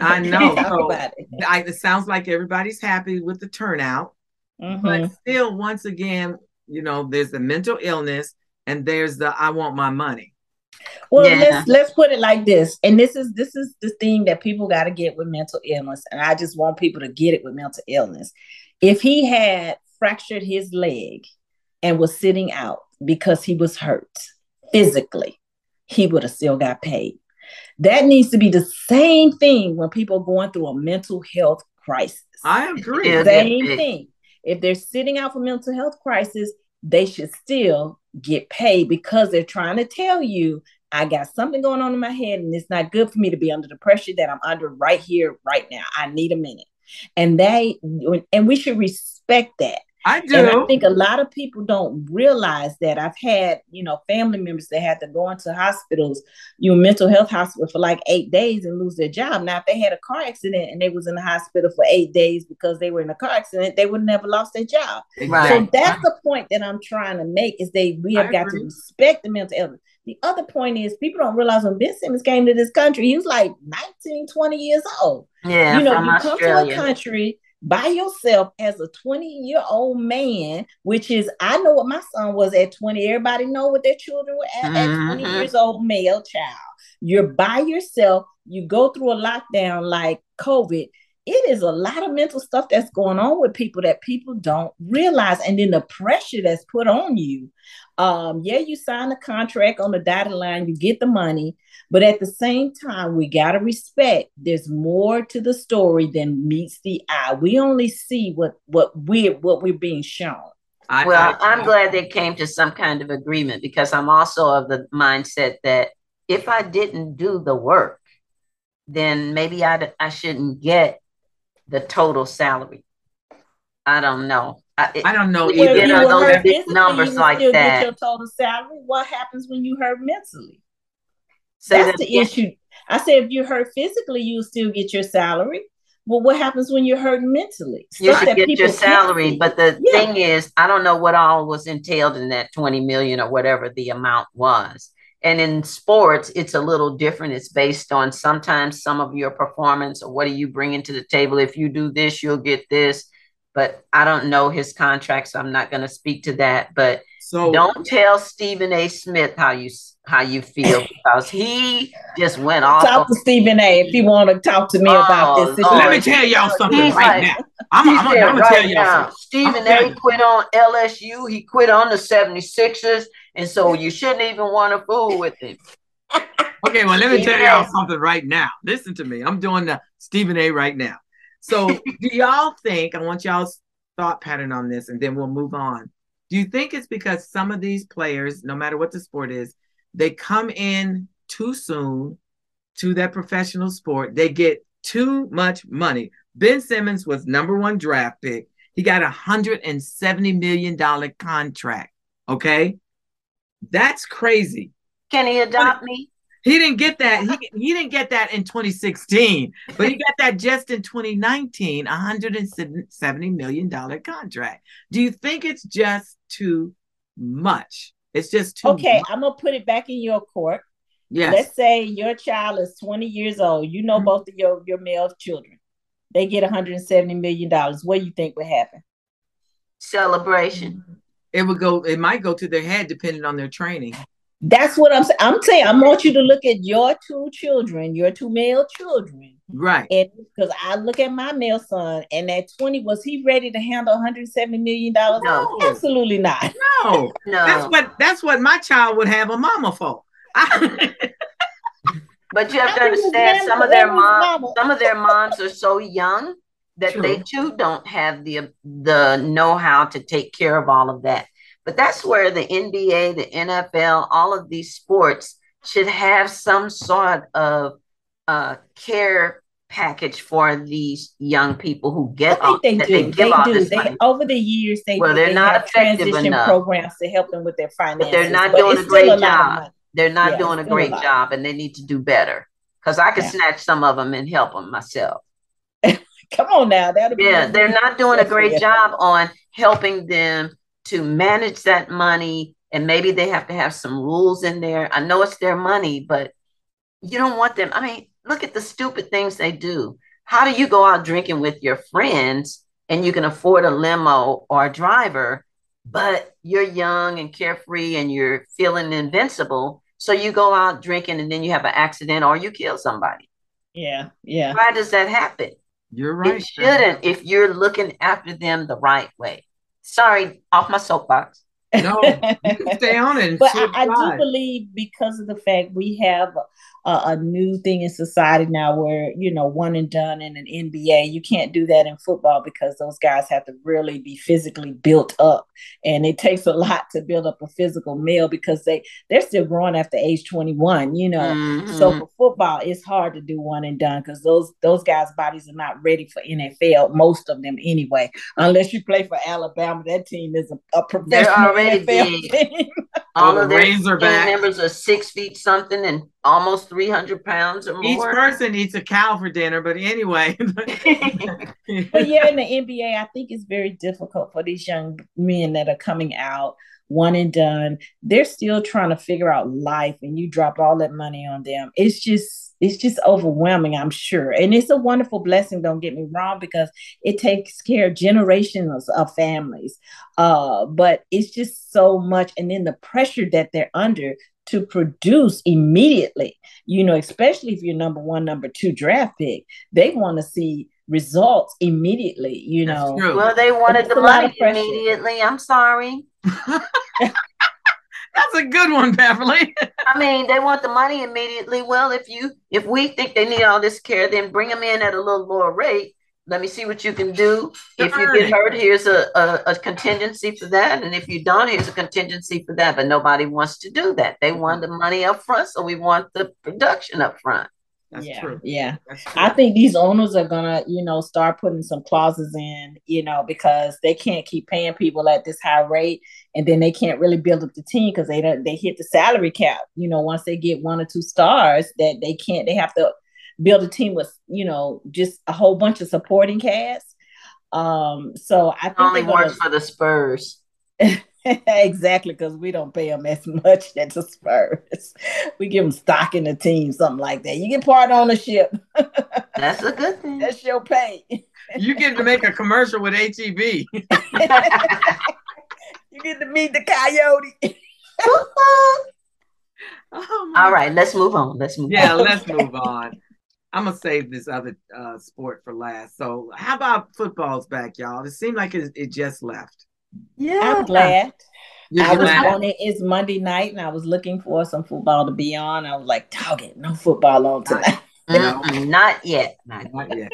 Speaker 1: I know. So,
Speaker 4: it.
Speaker 1: I, it sounds like everybody's happy with the turnout.
Speaker 4: Mhm.
Speaker 1: But still, once again, you know, there's the mental illness and there's the I want my money.
Speaker 4: Well,
Speaker 3: Yeah.
Speaker 4: let's let's put it like this, and this is this is the thing that people got to get with mental illness, and I just want people to get it with mental illness. If he had fractured his leg and was sitting out because he was hurt physically, he would have still got paid. That needs to be the same thing when people are going through a mental health crisis.
Speaker 1: I agree.
Speaker 3: Yeah.
Speaker 4: Same
Speaker 3: Yeah.
Speaker 4: thing. If they're sitting out for mental health crisis, they should still get paid because they're trying to tell you, I got something going on in my head and it's not good for me to be under the pressure that I'm under right here, right now. I need a minute. And they and we should respect that.
Speaker 1: I do.
Speaker 4: And I think a lot of people don't realize that. I've had, you know, family members that had to go into hospitals, you know, mental health hospital for like eight days and lose their job. Now, if they had a car accident and they was in the hospital for eight days because they were in a car accident, they would never lost their job.
Speaker 3: Right.
Speaker 4: So that's the point that I'm trying to make is they we have
Speaker 1: I
Speaker 4: got
Speaker 1: agree.
Speaker 4: to respect the mental illness. The other point is people don't realize when Ben Simmons came to this country, he was like 19, 20 years old
Speaker 3: Yeah,
Speaker 4: you know, you come to a country by yourself as a 20 year old man, which is I know what my son was at 20. Everybody know what their children were at, at 20
Speaker 3: Mhm.
Speaker 4: years old, male child. You're by yourself, you go through a lockdown like COVID. It is a lot of mental stuff that's going on with people that people don't realize, and then the pressure that's put on you. Um, yeah, you sign a contract on the dotted line, you get the money, but at the same time, we got to respect there's more to the story than meets the eye. We only see what what we're what we're being shown.
Speaker 1: I,
Speaker 3: Well,
Speaker 1: I-
Speaker 3: I'm glad they came to some kind of agreement because I'm also of the mindset that if I didn't do the work, then maybe I I shouldn't get the total salary. I don't know. I, it-
Speaker 1: I don't know either.
Speaker 4: you
Speaker 3: on those big numbers
Speaker 4: you
Speaker 3: like that.
Speaker 4: Your total salary. What happens when you hurt mentally?
Speaker 3: say
Speaker 4: That's
Speaker 3: that
Speaker 4: the issue. I said if you're hurt physically, you still get your salary. Well, what happens when you're hurt mentally?
Speaker 3: You
Speaker 4: Stuff
Speaker 3: should get your salary, but the
Speaker 4: Yeah.
Speaker 3: thing is, I don't know what all was entailed in that 20 million or whatever the amount was. And in sports, it's a little different. It's based on sometimes some of your performance or what are you bringing to the table. If you do this, you'll get this. But I don't know his contract, so I'm not going to speak to that. But
Speaker 1: So
Speaker 3: don't tell Stephen A. Smith how you how you feel because he just went off.
Speaker 4: talk to Stephen A. if he want to talk to me about
Speaker 3: Oh,
Speaker 4: this.
Speaker 3: Lord.
Speaker 1: let me tell y'all something
Speaker 3: He's
Speaker 1: right
Speaker 3: like-
Speaker 1: now. I'm,
Speaker 3: He
Speaker 1: I'm, I'm,
Speaker 3: said
Speaker 1: gonna
Speaker 3: right
Speaker 1: tell y'all
Speaker 3: now,
Speaker 1: something.
Speaker 3: Stephen
Speaker 1: I'm
Speaker 3: A quit on LSU. He quit on the 76ers. And so you shouldn't even want to fool with him.
Speaker 1: Okay, well, let me tell y'all something right now. Listen to me. I'm doing the Stephen A. right now. So, do y'all think? I want y'all's thought pattern on this, and then we'll move on. Do you think it's because some of these players, no matter what the sport is, they come in too soon to that professional sport? They get too much money. Ben Simmons was number one draft pick. He got a hundred and seventy million dollar contract. Okay, that's crazy.
Speaker 3: Can he adopt me?
Speaker 1: He didn't get that. He, he didn't get that in 2016, but he got that just in 2019, a $170 million contract. Do you think it's just too much? It's just too
Speaker 4: Okay,
Speaker 1: much.
Speaker 4: I'm gonna put it back in your court.
Speaker 1: Yes.
Speaker 4: Let's say your child is 20 years old. You know
Speaker 1: Mhm.
Speaker 4: both of your your male children. They get 170 million dollars. What do you think would happen?
Speaker 3: Celebration.
Speaker 1: It would go, it might go to their head depending on their training.
Speaker 4: That's what I'm saying. I'm saying I want you to look at your two children, your two male children.
Speaker 1: Right.
Speaker 4: And because I look at my male son, and at 20, was he ready to handle 170 million dollars?
Speaker 3: No.
Speaker 4: Absolutely not.
Speaker 1: No.
Speaker 3: no That's
Speaker 1: what that's what my child would have a mama for. I-
Speaker 3: But you have to
Speaker 4: I think
Speaker 3: understand some of their moms, some of their moms are so young that
Speaker 1: True.
Speaker 3: they too don't have the the know-how to take care of all of that. But that's where the NBA, the NFL, all of these sports should have some sort of uh, care package for these young people who
Speaker 4: I
Speaker 3: get all,
Speaker 4: think they
Speaker 3: that
Speaker 4: do. They
Speaker 3: all
Speaker 4: do. They
Speaker 3: money.
Speaker 4: over the years they
Speaker 3: Well, they're
Speaker 4: They
Speaker 3: not effective
Speaker 4: transition
Speaker 3: enough.
Speaker 4: programs to help them with their finances.
Speaker 3: But they're not
Speaker 4: but
Speaker 3: doing a great
Speaker 4: a
Speaker 3: job. They're not
Speaker 4: Yeah,
Speaker 3: doing a
Speaker 4: still a
Speaker 3: great job, and they need to do better. Because I could
Speaker 4: Yeah.
Speaker 3: snatch some of them and help them myself.
Speaker 4: Come on now, that'll be
Speaker 3: Yeah, they're not doing a great job on helping them to manage that money. And maybe they have to have some rules in there. I know it's their money, but you don't want them. I mean, look at the stupid things they do. How do you go out drinking with your friends and you can afford a limo or a driver, but you're young and carefree and you're feeling invincible? So you go out drinking and then you have an accident or you kill somebody.
Speaker 4: Yeah, yeah.
Speaker 3: Why does that happen?
Speaker 1: You're right.
Speaker 3: It shouldn't if you're looking after them the right way. Sorry, off my soapbox.
Speaker 1: No, you can stay on it.
Speaker 4: But I, I do believe because of the fact we have a, a new thing in society now where, you know, one and done in an NBA, you can't do that in football because those guys have to really be physically built up. And it takes a lot to build up a physical male because they, they're still growing after age 21, you know. So
Speaker 3: Mhm.
Speaker 4: for football, it's hard to do one and done because those those guys' bodies are not ready for NFL. Most of them, anyway, unless you play for Alabama. That team is a, a professional
Speaker 3: already
Speaker 4: NFL
Speaker 3: big.
Speaker 4: team.
Speaker 3: all of their
Speaker 1: Razorback.
Speaker 3: team members are six feet something and almost 300 pounds or more.
Speaker 1: Each person eats a cow for dinner, but anyway.
Speaker 4: but yeah, in the NBA, I think it's very difficult for these young men that are coming out one and done. They're still trying to figure out life, and you drop all that money on them. It's just it's just overwhelming, I'm sure. And it's a wonderful blessing, don't get me wrong, because it takes care of generations of families. Uh, but it's just so much, and then the pressure that they're under to produce immediately, you know, especially if you're number one, number two draft pick, they want to see results immediately, you know.
Speaker 3: well, they wanted
Speaker 4: It's
Speaker 3: the money immediately. I'm sorry.
Speaker 1: That's a good one, Beverly.
Speaker 3: I mean, they want the money immediately. Well, if you if we think they need all this care, then bring them in at a little lower rate. Let me see what you can do. If you get hurt, here's a, a, a contingency for that. And if you don't, here's a contingency for that. But nobody wants to do that. They mm-hmm. want the money up front, so we want the production up front.
Speaker 1: That's
Speaker 4: yeah,
Speaker 1: true.
Speaker 4: yeah.
Speaker 1: That's
Speaker 4: I think these owners are gonna, you know, start putting some clauses in, you know, because they can't keep paying people at this high rate, and then they can't really build up the team because they don't they hit the salary cap. You know, once they get one or two stars, that they can't. They have to build a team with, you know, just a whole bunch of supporting cast. Um, so I
Speaker 3: It
Speaker 4: think
Speaker 3: only
Speaker 4: they're gonna-
Speaker 3: works for the Spurs.
Speaker 4: exactly because we don't pay them as much as the Spurs. We give them stock in the team, something like that. You get part ownership.
Speaker 3: That's a good thing.
Speaker 4: That's your pay.
Speaker 1: You get to make a commercial with HEB.
Speaker 4: you get to meet the coyote.
Speaker 1: Oh,
Speaker 3: All right, let's move on. Let's move
Speaker 1: Yeah,
Speaker 3: on.
Speaker 1: let's move on. I'm gonna save this other uh, sport for last. So, how about football's back, y'all? It seemed like it, it just left.
Speaker 4: Yeah, I'm glad.
Speaker 1: You're
Speaker 4: I was on it. It's Monday night, and I was looking for some football to be on. I was like, dog it, no football on tonight.
Speaker 3: Mm-mm, not yet. Not yet.
Speaker 1: Not yet.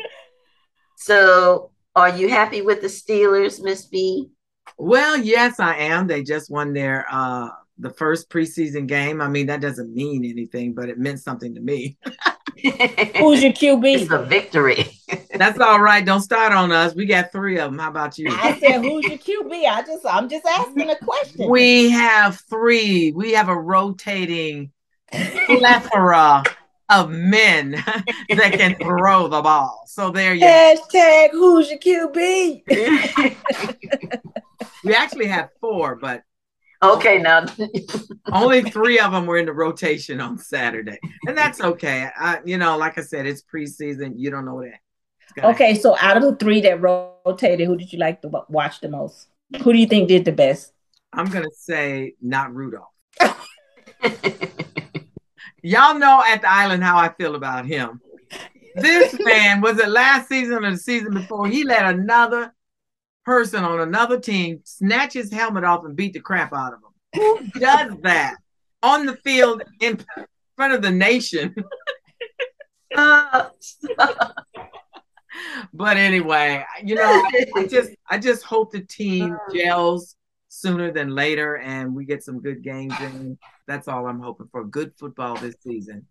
Speaker 3: So, are you happy with the Steelers, Miss B?
Speaker 1: Well, yes, I am. They just won their uh the first preseason game. I mean, that doesn't mean anything, but it meant something to me.
Speaker 4: Who's your QB?
Speaker 3: it's a victory.
Speaker 1: That's all right. Don't start on us. We got three of them. How about you?
Speaker 4: I said, who's your QB? I just, I'm just asking a question.
Speaker 1: We have three. We have a rotating plethora of men that can throw the ball. So there you go.
Speaker 4: Hashtag who's your QB?
Speaker 1: We actually have four, but
Speaker 3: okay, now
Speaker 1: only three of them were in the rotation on Saturday, and that's okay. I, you know, like I said, it's preseason. You don't know that. It's gonna
Speaker 4: Okay, so out of the three that rotated, who did you like to watch the most? Who do you think did the best?
Speaker 1: I'm gonna say not Rudolph. Y'all know at the island how I feel about him. This man was it last season or the season before? He let another person on another team snatch his helmet off and beat the crap out of him. Who does that on the field in front of the nation?
Speaker 3: Uh,
Speaker 1: but anyway, you know, I, I just I just hope the team gels sooner than later and we get some good games in. That's all I'm hoping for. Good football this season.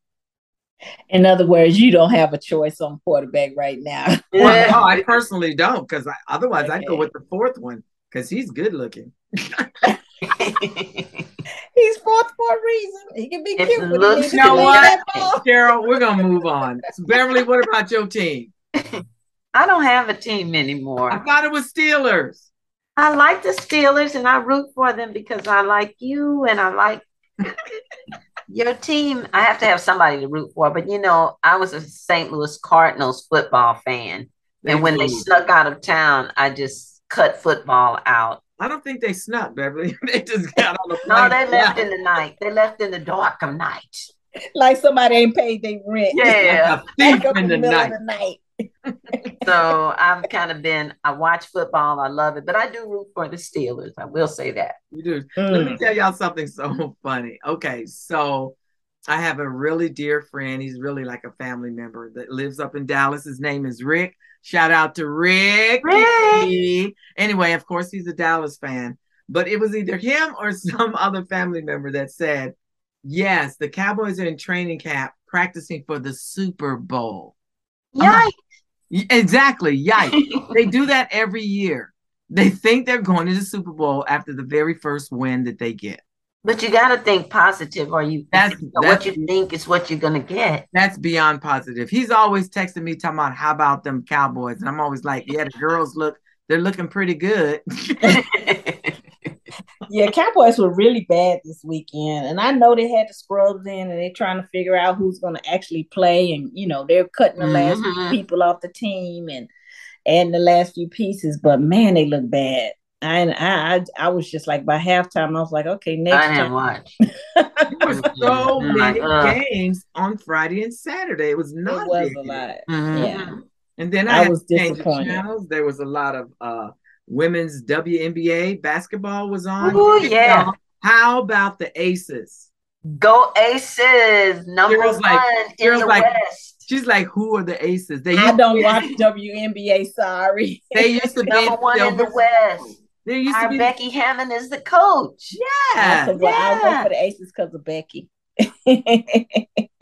Speaker 4: In other words, you don't have a choice on quarterback right now.
Speaker 1: Well, no, I personally don't because otherwise I'd go with the fourth one because he's good looking.
Speaker 4: He's fourth for a reason. He can be
Speaker 3: It
Speaker 4: cute. but
Speaker 3: looks-
Speaker 1: You know what?
Speaker 4: that.
Speaker 1: Cheryl, we're gonna move on. So Beverly, what about your team?
Speaker 3: I don't have a team anymore.
Speaker 1: I thought it was Steelers.
Speaker 3: I like the Steelers and I root for them because I like you and I like your team. I have to have somebody to root for, but you know, I was a St. Louis Cardinals football fan. And when they
Speaker 1: mm-hmm.
Speaker 3: snuck out of town, I just cut football out.
Speaker 1: I don't think they snuck, Beverly. they just got on the
Speaker 3: No, they left in the night. They left in the dark of night.
Speaker 4: Like somebody ain't paid their rent.
Speaker 3: Yeah.
Speaker 1: a thief in the
Speaker 4: middle
Speaker 1: night.
Speaker 4: of the night.
Speaker 3: So I've kind of been, I watch football. I love it, but I do root for the Steelers. I will say that.
Speaker 1: You do. Let me
Speaker 4: Mm.
Speaker 1: tell y'all something so funny. Okay, so I have a really dear friend. He's really like a family member that lives up in Dallas. His name is Rick. Shout out to Rick.
Speaker 3: Rick.
Speaker 1: Anyway, of course, he's a Dallas fan, but it was either him or some other family member that said, Yes, the Cowboys are in training camp practicing for the Super Bowl.
Speaker 3: Yikes.
Speaker 1: Exactly. Yikes. they do that every year. They think they're going to the Super Bowl after the very first win that they get.
Speaker 3: But you got to think positive, or you
Speaker 1: That's-
Speaker 3: you know,
Speaker 1: that's-
Speaker 3: what you think is what you're gonna get.
Speaker 1: That's beyond positive. He's always texting me talking about how about them Cowboys, and I'm always like, yeah, the girls look, they're looking pretty good.
Speaker 4: Yeah, Cowboys were really bad this weekend, and I know they had the scrubs in, and they're trying to figure out who's going to actually play, and you know they're cutting the last few
Speaker 3: Mhm.
Speaker 4: people off the team and and the last few pieces, but man, they look bad. And I, I, I was just like by halftime, I was like, okay, next
Speaker 3: I didn't
Speaker 4: time.
Speaker 3: watch.
Speaker 1: There were so many games on Friday and Saturday. It was
Speaker 4: It
Speaker 1: not
Speaker 4: was a lot.
Speaker 3: Mhm.
Speaker 4: Yeah.
Speaker 1: And then
Speaker 4: I
Speaker 1: I, had
Speaker 4: was
Speaker 1: to change the
Speaker 4: disappointed.
Speaker 1: channels. There was a lot of uh women's WNBA basketball was on.
Speaker 3: Ooh, yeah.
Speaker 1: How about the Aces?
Speaker 3: Go Aces, number
Speaker 1: Cheryl's like-
Speaker 3: one in
Speaker 1: Cheryl's
Speaker 3: the
Speaker 1: like-
Speaker 3: West.
Speaker 1: She's like, who are the Aces? They
Speaker 4: I don't watch WNBA. Sorry.
Speaker 1: they used to be
Speaker 3: Number one in the West.
Speaker 1: There used to
Speaker 3: Our
Speaker 1: be
Speaker 3: Becky Hammon is the coach.
Speaker 1: yeah.
Speaker 4: So, well, I'll
Speaker 3: Yeah.
Speaker 4: go for the Aces because of Becky.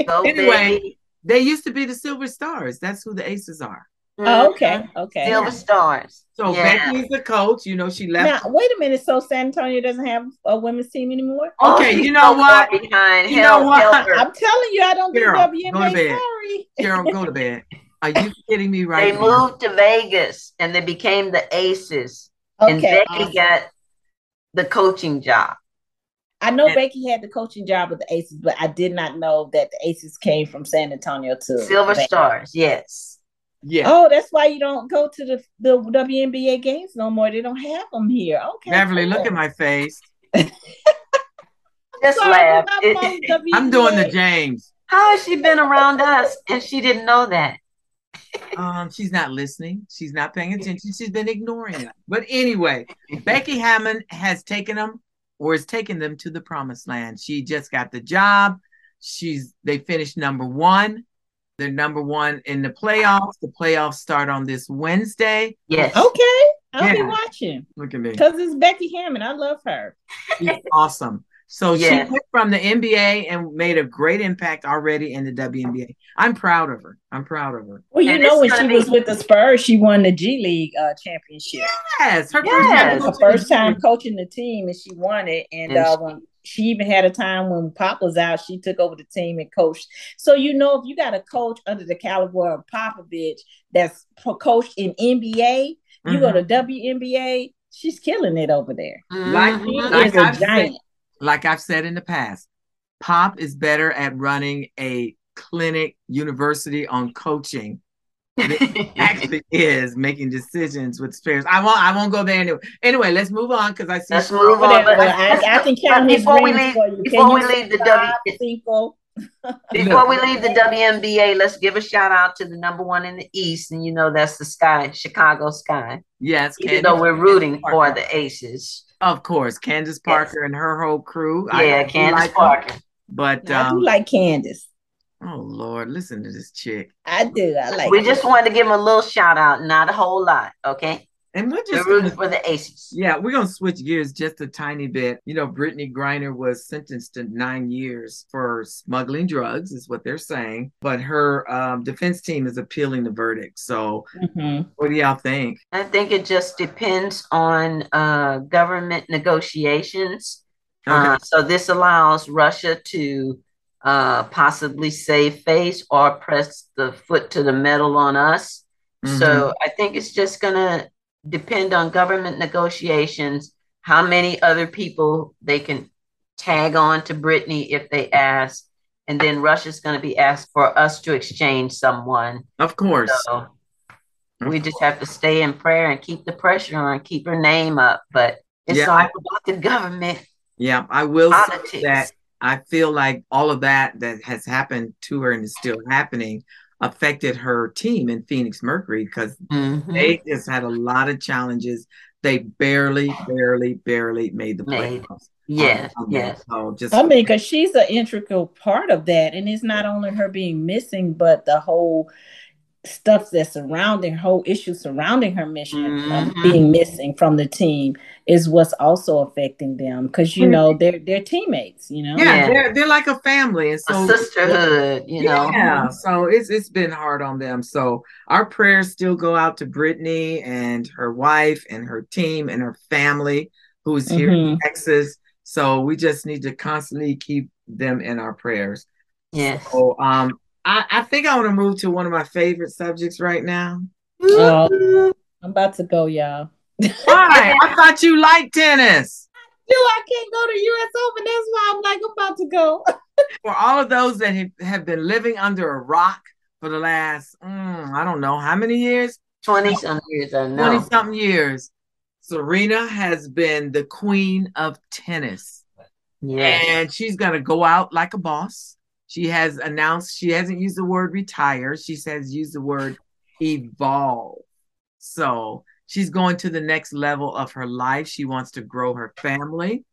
Speaker 3: Go
Speaker 1: Anyway,
Speaker 3: Becky.
Speaker 1: They used to be the Silver Stars. That's who the Aces are.
Speaker 4: Oh, okay.
Speaker 3: Mhm.
Speaker 4: Okay.
Speaker 3: Silver Stars.
Speaker 1: So
Speaker 3: Yeah.
Speaker 1: Becky's the coach. You know, she left.
Speaker 4: Now, wait a minute. So San Antonio doesn't have a women's team anymore?
Speaker 1: Okay, you know
Speaker 3: so
Speaker 1: what?
Speaker 3: Behind.
Speaker 1: You
Speaker 3: Hell,
Speaker 1: know what?
Speaker 3: help.
Speaker 4: I'm telling you, I don't do
Speaker 1: Carol, go to
Speaker 4: WNBA.
Speaker 1: bed.
Speaker 4: Sorry.
Speaker 1: Cheryl, go to bed. Are you kidding me right
Speaker 3: They
Speaker 1: now?
Speaker 3: moved to Vegas and they became the Aces. and
Speaker 4: Okay.
Speaker 3: Becky
Speaker 4: awesome.
Speaker 3: got the coaching job.
Speaker 4: I know
Speaker 1: And-
Speaker 4: Becky had the coaching job with the Aces, but I did not know that the Aces came from San Antonio to
Speaker 3: Silver
Speaker 4: Vegas.
Speaker 3: Stars, yes.
Speaker 1: Yeah.
Speaker 4: Oh, that's why you don't go to the, the WNBA games no more. They don't have them here. Okay.
Speaker 1: Beverly,
Speaker 4: cool.
Speaker 1: look at my face.
Speaker 3: Just
Speaker 4: Sorry,
Speaker 3: laugh.
Speaker 4: I'm
Speaker 1: I'm doing the James.
Speaker 3: How has she been around us and she didn't know that?
Speaker 1: Um, she's not listening. She's not paying attention. She's been ignoring it. But anyway, Becky Hammon has taken them or is taking them to the promised land. She just got the job. She's they finished number one. They're number one in the playoffs. The playoffs start on this Wednesday.
Speaker 3: Yes.
Speaker 4: Okay. I'll be watching
Speaker 1: Look at me.
Speaker 4: because it's Becky Hammon. I love her.
Speaker 1: She's awesome. So
Speaker 3: Yes.
Speaker 1: she went from the NBA and made a great impact already in the WNBA. I'm proud of her. I'm proud of her.
Speaker 4: Well, you
Speaker 3: And
Speaker 4: know, when she
Speaker 3: be-
Speaker 4: was with the Spurs, she won the G League uh, championship.
Speaker 1: Yes, her
Speaker 3: Yes.
Speaker 4: her first time coaching the team and she won it. And
Speaker 3: And
Speaker 4: uh,
Speaker 3: she-
Speaker 4: when she even had a time when Pop was out, she took over the team and coached. So you know, if you got a coach under the caliber of Popovich that's coached in NBA, you go to WNBA, she's killing it over there.
Speaker 1: Like-
Speaker 3: Mhm.
Speaker 4: She
Speaker 1: Like
Speaker 4: is a
Speaker 1: I've said-
Speaker 4: giant.
Speaker 1: like I've said in the past, Pop is better at running a clinic university on coaching. Than actually is making decisions with Spurs. I won't. I won't go there anyway. Anyway, let's move on because I see.
Speaker 3: Let's move on.
Speaker 4: Whatever.
Speaker 3: But,
Speaker 4: I, I can count
Speaker 3: before we leave, before we leave the
Speaker 4: five,
Speaker 3: W,
Speaker 4: cinco?
Speaker 3: before we leave the WNBA, let's give a shout out to the number one in the East, and you know that's the Sky, Chicago Sky.
Speaker 1: Yes,
Speaker 3: Even
Speaker 1: Candace-
Speaker 3: though we're rooting for the Aces.
Speaker 1: Of course, Candace Parker and her whole crew.
Speaker 3: Yeah,
Speaker 1: do
Speaker 3: Candace
Speaker 1: like them,
Speaker 3: Parker.
Speaker 1: But
Speaker 4: I do
Speaker 1: um,
Speaker 4: like Candace.
Speaker 1: Oh Lord, listen to this chick.
Speaker 4: I do. I like.
Speaker 3: We
Speaker 4: it.
Speaker 3: just wanted to give him a little shout out, not a whole lot. Okay.
Speaker 1: And we're
Speaker 3: We're
Speaker 1: just
Speaker 3: rooting
Speaker 1: gonna,
Speaker 3: for the Aces.
Speaker 1: yeah, we're gonna switch gears just a tiny bit. You know, Brittney Griner was sentenced to nine years for smuggling drugs, is what they're saying. But her um, defense team is appealing the verdict. So,
Speaker 4: Mhm.
Speaker 1: what do y'all think?
Speaker 3: I think it just depends on uh, government negotiations. Uh, so this allows Russia to uh, possibly save face or press the foot to the metal on us.
Speaker 1: Mm-hmm.
Speaker 3: So I think it's just going to depend on government negotiations, how many other people they can tag on to Brittney if they ask. And then Russia's going to be asked for us to exchange someone.
Speaker 1: of course.
Speaker 3: So we just have to stay in prayer and keep the pressure on, keep her name up. But it's
Speaker 1: Yeah.
Speaker 3: all about the government
Speaker 1: Yeah, I will say that I feel like all of that that has happened to her and is still happening affected her team in Phoenix Mercury because
Speaker 3: Mhm.
Speaker 1: they just had a lot of challenges. They barely, barely, barely made the
Speaker 3: Made.
Speaker 1: playoffs.
Speaker 3: yes,
Speaker 1: Um,
Speaker 3: yes.
Speaker 1: So just
Speaker 4: I mean, because she's an integral part of that, and it's not only her being missing, but the whole stuff that's surrounding whole issue surrounding her mission
Speaker 3: Mhm.
Speaker 4: being missing from the team is what's also affecting them because you know they're they're teammates you know
Speaker 1: yeah,
Speaker 3: Yeah.
Speaker 1: they're they're like a family, and
Speaker 3: A sisterhood, you know.
Speaker 1: Yeah, so it's it's been hard on them. So our prayers still go out to Brittney and her wife and her team and her family who's here in
Speaker 4: Mhm.
Speaker 1: Texas. So we just need to constantly keep them in our prayers.
Speaker 3: Yes.
Speaker 1: So um I, I think I want to move to one of my favorite subjects right now.
Speaker 4: Oh. i'm about to go y'all
Speaker 1: Why? I thought you liked tennis.
Speaker 4: Dude, I can't go to US Open. That's why I'm like, I'm about to go.
Speaker 1: For all of those that have- have been living under a rock for the last, mm, I don't know how many years,
Speaker 3: 20 some years, I
Speaker 1: 20 something years, Serena has been the queen of tennis.
Speaker 3: Yes.
Speaker 1: And she's going to go out like a boss. She has announced, she hasn't used the word retire. She says use the word evolve. So she's going to the next level of her life. She wants to grow her family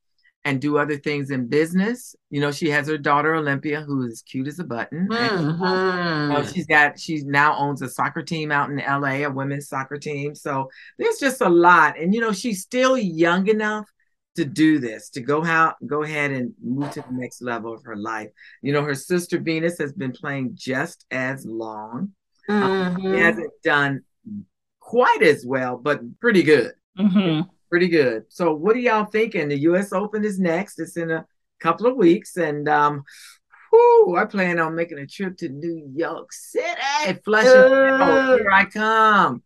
Speaker 1: and do other things in business. You know, she has her daughter Olympia, who is cute as a button. And,
Speaker 3: Mhm.
Speaker 1: uh, she's got she now owns a soccer team out in LA, a women's soccer team. So there's just a lot. And you know, she's still young enough to do this, to go out, go ahead and move to the next level of her life. You know, her sister Venus has been playing just as long. She
Speaker 3: Mhm.
Speaker 1: hasn't done quite as well, but pretty good.
Speaker 4: Mm-hmm.
Speaker 1: Pretty good. So what are y'all thinking? The US Open is next. It's in a couple of weeks. And um whew, I plan on making a trip to New York City. Flushing. Oh, here I come.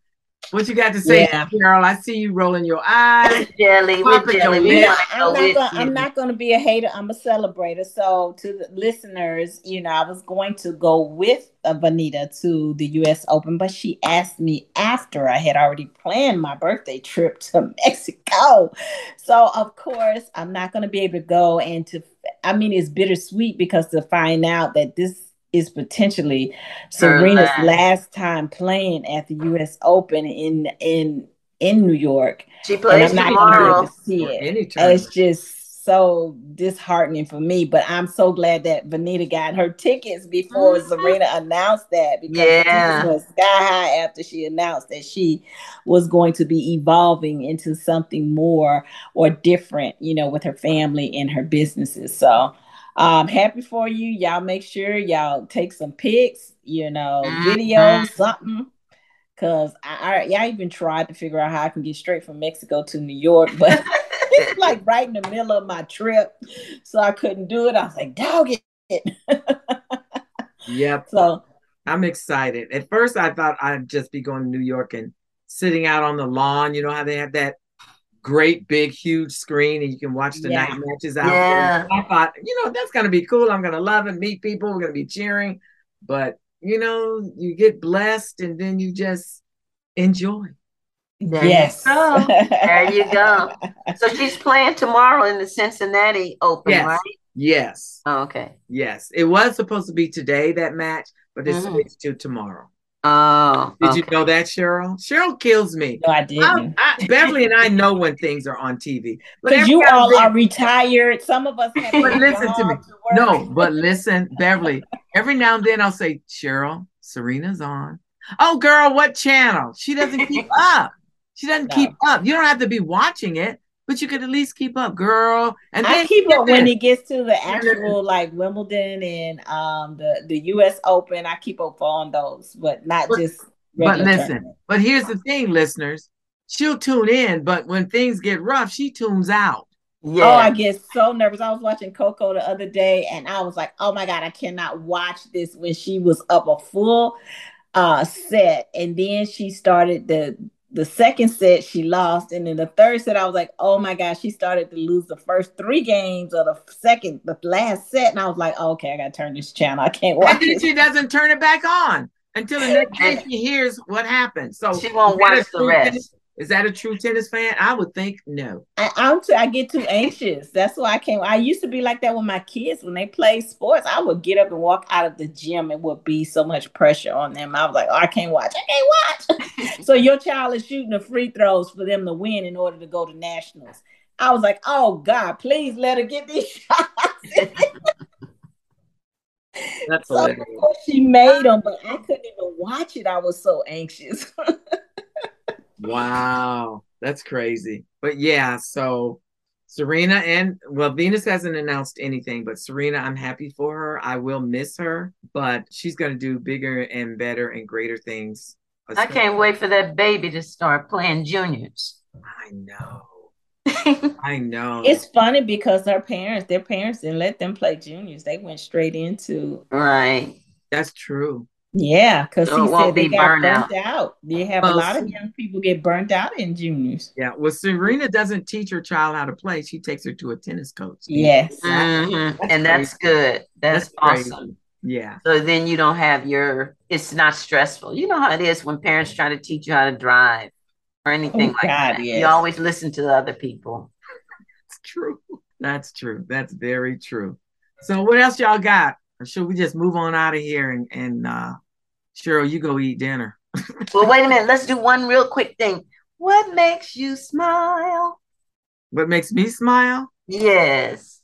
Speaker 1: What you got to say,
Speaker 4: Yeah.
Speaker 1: Carol? I see you rolling your eyes.
Speaker 3: Jelly, with jelly.
Speaker 1: your
Speaker 3: We
Speaker 1: lip.
Speaker 3: want to
Speaker 4: I'm not, gonna. I'm not gonna be a hater. I'm a celebrator. So to the listeners, you know, I was going to go with uh, Venita to the U.S. Open, but she asked me after I had already planned my birthday trip to Mexico. So of course, I'm not gonna be able to go. And to, I mean, it's bittersweet because to find out that this is potentially Serena's
Speaker 3: last.
Speaker 4: last time playing at the U.S. Open in in in New York
Speaker 3: She
Speaker 4: and I'm not gonna
Speaker 3: tomorrow.
Speaker 4: able to see it. It's just so disheartening for me. But I'm so glad that Venita got her tickets before
Speaker 3: Mhm.
Speaker 4: Serena announced that because the
Speaker 3: Yeah.
Speaker 4: tickets went sky high after she announced that she was going to be evolving into something more or different, you know, with her family and her businesses. So um happy for you. Y'all make sure y'all take some pics, you know,
Speaker 3: Mhm.
Speaker 4: videos, something. Cause I, I, I even tried to figure out how I can get straight from Mexico to New York, but it's like right in the middle of my trip, so I couldn't do it. I was like, dog it.
Speaker 1: Yep.
Speaker 4: so
Speaker 1: I'm excited. At first, I thought I'd just be going to New York and sitting out on the lawn. You know how they have that great, big, huge screen and you can watch the
Speaker 4: Yeah.
Speaker 1: night matches out
Speaker 3: Yeah.
Speaker 1: there. I thought, you know, that's going to be cool. I'm going to love it, meet people. We're going to be cheering. But, you know, you get blessed and then you just enjoy.
Speaker 3: There
Speaker 4: yes,
Speaker 3: you go. There you go. So she's playing tomorrow in the Cincinnati Open,
Speaker 1: Yes.
Speaker 3: right?
Speaker 1: Yes.
Speaker 3: Oh, okay.
Speaker 1: Yes. It was supposed to be today, that match, but it's
Speaker 3: Mhm.
Speaker 1: switched to tomorrow.
Speaker 3: Oh,
Speaker 1: Did
Speaker 3: okay.
Speaker 1: you know that, Cheryl? Cheryl kills me.
Speaker 4: No, I
Speaker 1: I,
Speaker 4: didn't.
Speaker 1: I, Beverly and I know when things are on TV.
Speaker 4: Because you all
Speaker 1: then-
Speaker 4: are retired. Some of us have
Speaker 1: But listen to me.
Speaker 4: to.
Speaker 1: No, but listen, Beverly, every now and then I'll say, Cheryl, Serena's on. Oh, girl, what channel? She doesn't keep up. She doesn't
Speaker 4: No.
Speaker 1: keep up. You don't have to be watching it, but you could at least keep up, girl. And
Speaker 4: I keep up when it gets to the actual like Wimbledon and um the the U.S. Open. I keep up on those, but not
Speaker 1: But-
Speaker 4: just.
Speaker 1: But listen,
Speaker 4: tournament.
Speaker 1: but here's the thing, listeners. She'll tune in, but when things get rough, she tunes out.
Speaker 3: Yeah.
Speaker 4: Oh, I get so nervous. I was watching Coco the other day, and I was like, "Oh my god, I cannot watch this." When she was up a full uh set, and then she started the the second set, she lost, and then the third set, I was like, "Oh my god," she started to lose the first three games of the second, the last set, and I was like, oh, "Okay, I gotta turn this channel. I can't watch
Speaker 1: And
Speaker 4: watch
Speaker 1: then
Speaker 4: it."
Speaker 1: she doesn't turn it back on until the next day she hears what happened. So
Speaker 3: She won't
Speaker 1: is that a
Speaker 3: watch the rest.
Speaker 1: Is that a true tennis fan? I would think no.
Speaker 4: I, I'm too, I get too anxious. That's why I can't. I used to be like that with my kids when they play sports. I would get up and walk out of the gym. It would be so much pressure on them. I was like, oh, I can't watch. I can't watch. so your child is shooting the free throws for them to win in order to go to nationals. I was like, oh God, please let her get these shots.
Speaker 1: That's
Speaker 4: so
Speaker 1: hilarious.
Speaker 4: of course she made them, but I couldn't even watch it. I was so anxious.
Speaker 1: Wow, that's crazy. But yeah, so Serena and well, Venus hasn't announced anything, but Serena, I'm happy for her. I will miss her, but she's going to do bigger and better and greater things.
Speaker 3: I can't wait for that baby to start playing juniors.
Speaker 1: I know. I know.
Speaker 4: it's funny because her parents, their parents didn't let them play juniors. They went straight into
Speaker 3: right.
Speaker 1: that's true.
Speaker 4: Yeah, because
Speaker 3: So
Speaker 4: he
Speaker 3: won't
Speaker 4: said they
Speaker 3: be
Speaker 4: got burnt out. You have a lot of young people get burnt out in juniors.
Speaker 1: Yeah. Well, Serena doesn't teach her child how to play. She takes her to a tennis coach.
Speaker 4: Yes.
Speaker 3: Mhm.
Speaker 1: That's
Speaker 3: And that's good. That's,
Speaker 1: crazy.
Speaker 3: awesome.
Speaker 1: Yeah.
Speaker 3: So then you don't have your, it's not stressful. You know how it is when parents try to teach you how to drive or anything
Speaker 4: Oh,
Speaker 3: like
Speaker 4: God,
Speaker 3: that.
Speaker 4: yes.
Speaker 3: You always listen to the other people.
Speaker 1: That's true. That's true. That's very true. So what else y'all got? Or should we just move on out of here and and uh Cheryl, you go eat dinner.
Speaker 3: Well, wait a minute. Let's do one real quick thing. What makes you smile?
Speaker 1: What makes me smile?
Speaker 3: Yes.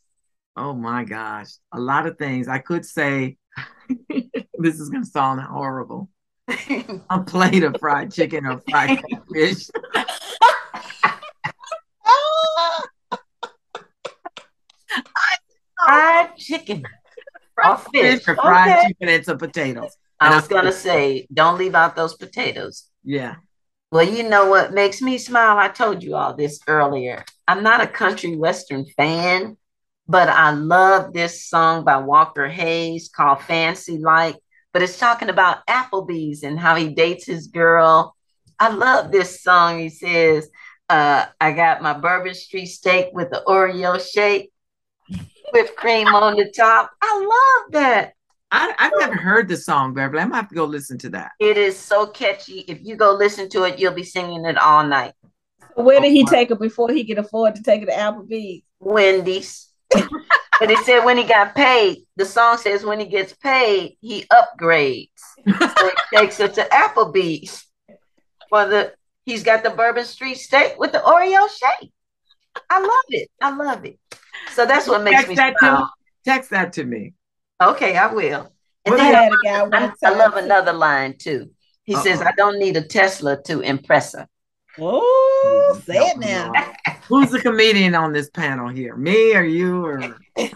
Speaker 1: Oh my gosh. A lot of things. I could say this is gonna sound horrible. A plate of fried chicken or fried fish.
Speaker 3: Fried chicken. Or fish.
Speaker 1: or fried
Speaker 3: Okay.
Speaker 1: chicken and some potatoes.
Speaker 3: I was going to say, don't leave out those potatoes.
Speaker 1: Yeah.
Speaker 3: Well, you know what makes me smile? I told you all this earlier. I'm not a country western fan, but I love this song by Walker Hayes called Fancy Like. But it's talking about Applebee's and how he dates his girl. I love this song. He says, uh, I got my Bourbon Street steak with the Oreo shake, whipped cream on the top. I love that.
Speaker 1: I, I've never heard the song, Beverly. I'm gonna have to go listen to that.
Speaker 3: It is so catchy. If you go listen to it, you'll be singing it all night.
Speaker 4: Where did he take her before he could afford to take her to Applebee's?
Speaker 3: Wendy's. but it said when he got paid, the song says when he gets paid, he upgrades. So he takes her to Applebee's for the he's got the Bourbon Street steak with the Oreo shake. I love it. I love it. So that's what makes
Speaker 1: Text
Speaker 3: me
Speaker 1: that to
Speaker 3: smile.
Speaker 1: Text that to me.
Speaker 3: Okay, I will. And
Speaker 1: Well,
Speaker 4: I
Speaker 3: then
Speaker 4: had a guy one
Speaker 3: I,
Speaker 4: time.
Speaker 3: I love another line too. He says,
Speaker 1: Uh-oh.
Speaker 3: I don't need a Tesla to impress her.
Speaker 4: Oh, say it now.
Speaker 1: Who's the comedian on this panel here? Me or you or
Speaker 3: You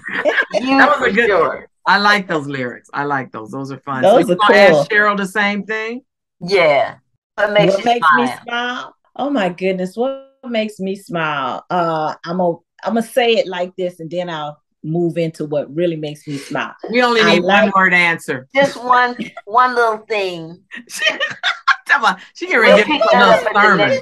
Speaker 1: That was a good-
Speaker 3: sure.
Speaker 1: I like those lyrics. I like those. Those are fun.
Speaker 4: Those
Speaker 1: so
Speaker 4: are
Speaker 1: gonna
Speaker 4: cool.
Speaker 1: ask Cheryl the same thing?
Speaker 3: Yeah. What makes
Speaker 4: what makes
Speaker 3: smile?
Speaker 4: me smile? Oh my goodness, what makes me smile? Uh, I'm a I'm gonna say it like this, and then I'll move into what really makes me smile.
Speaker 1: We only
Speaker 4: I
Speaker 1: need one
Speaker 4: like-
Speaker 1: word answer.
Speaker 3: Just one one little thing.
Speaker 1: Come on. She can read
Speaker 3: We'll
Speaker 1: a
Speaker 3: pick that
Speaker 1: little sermon.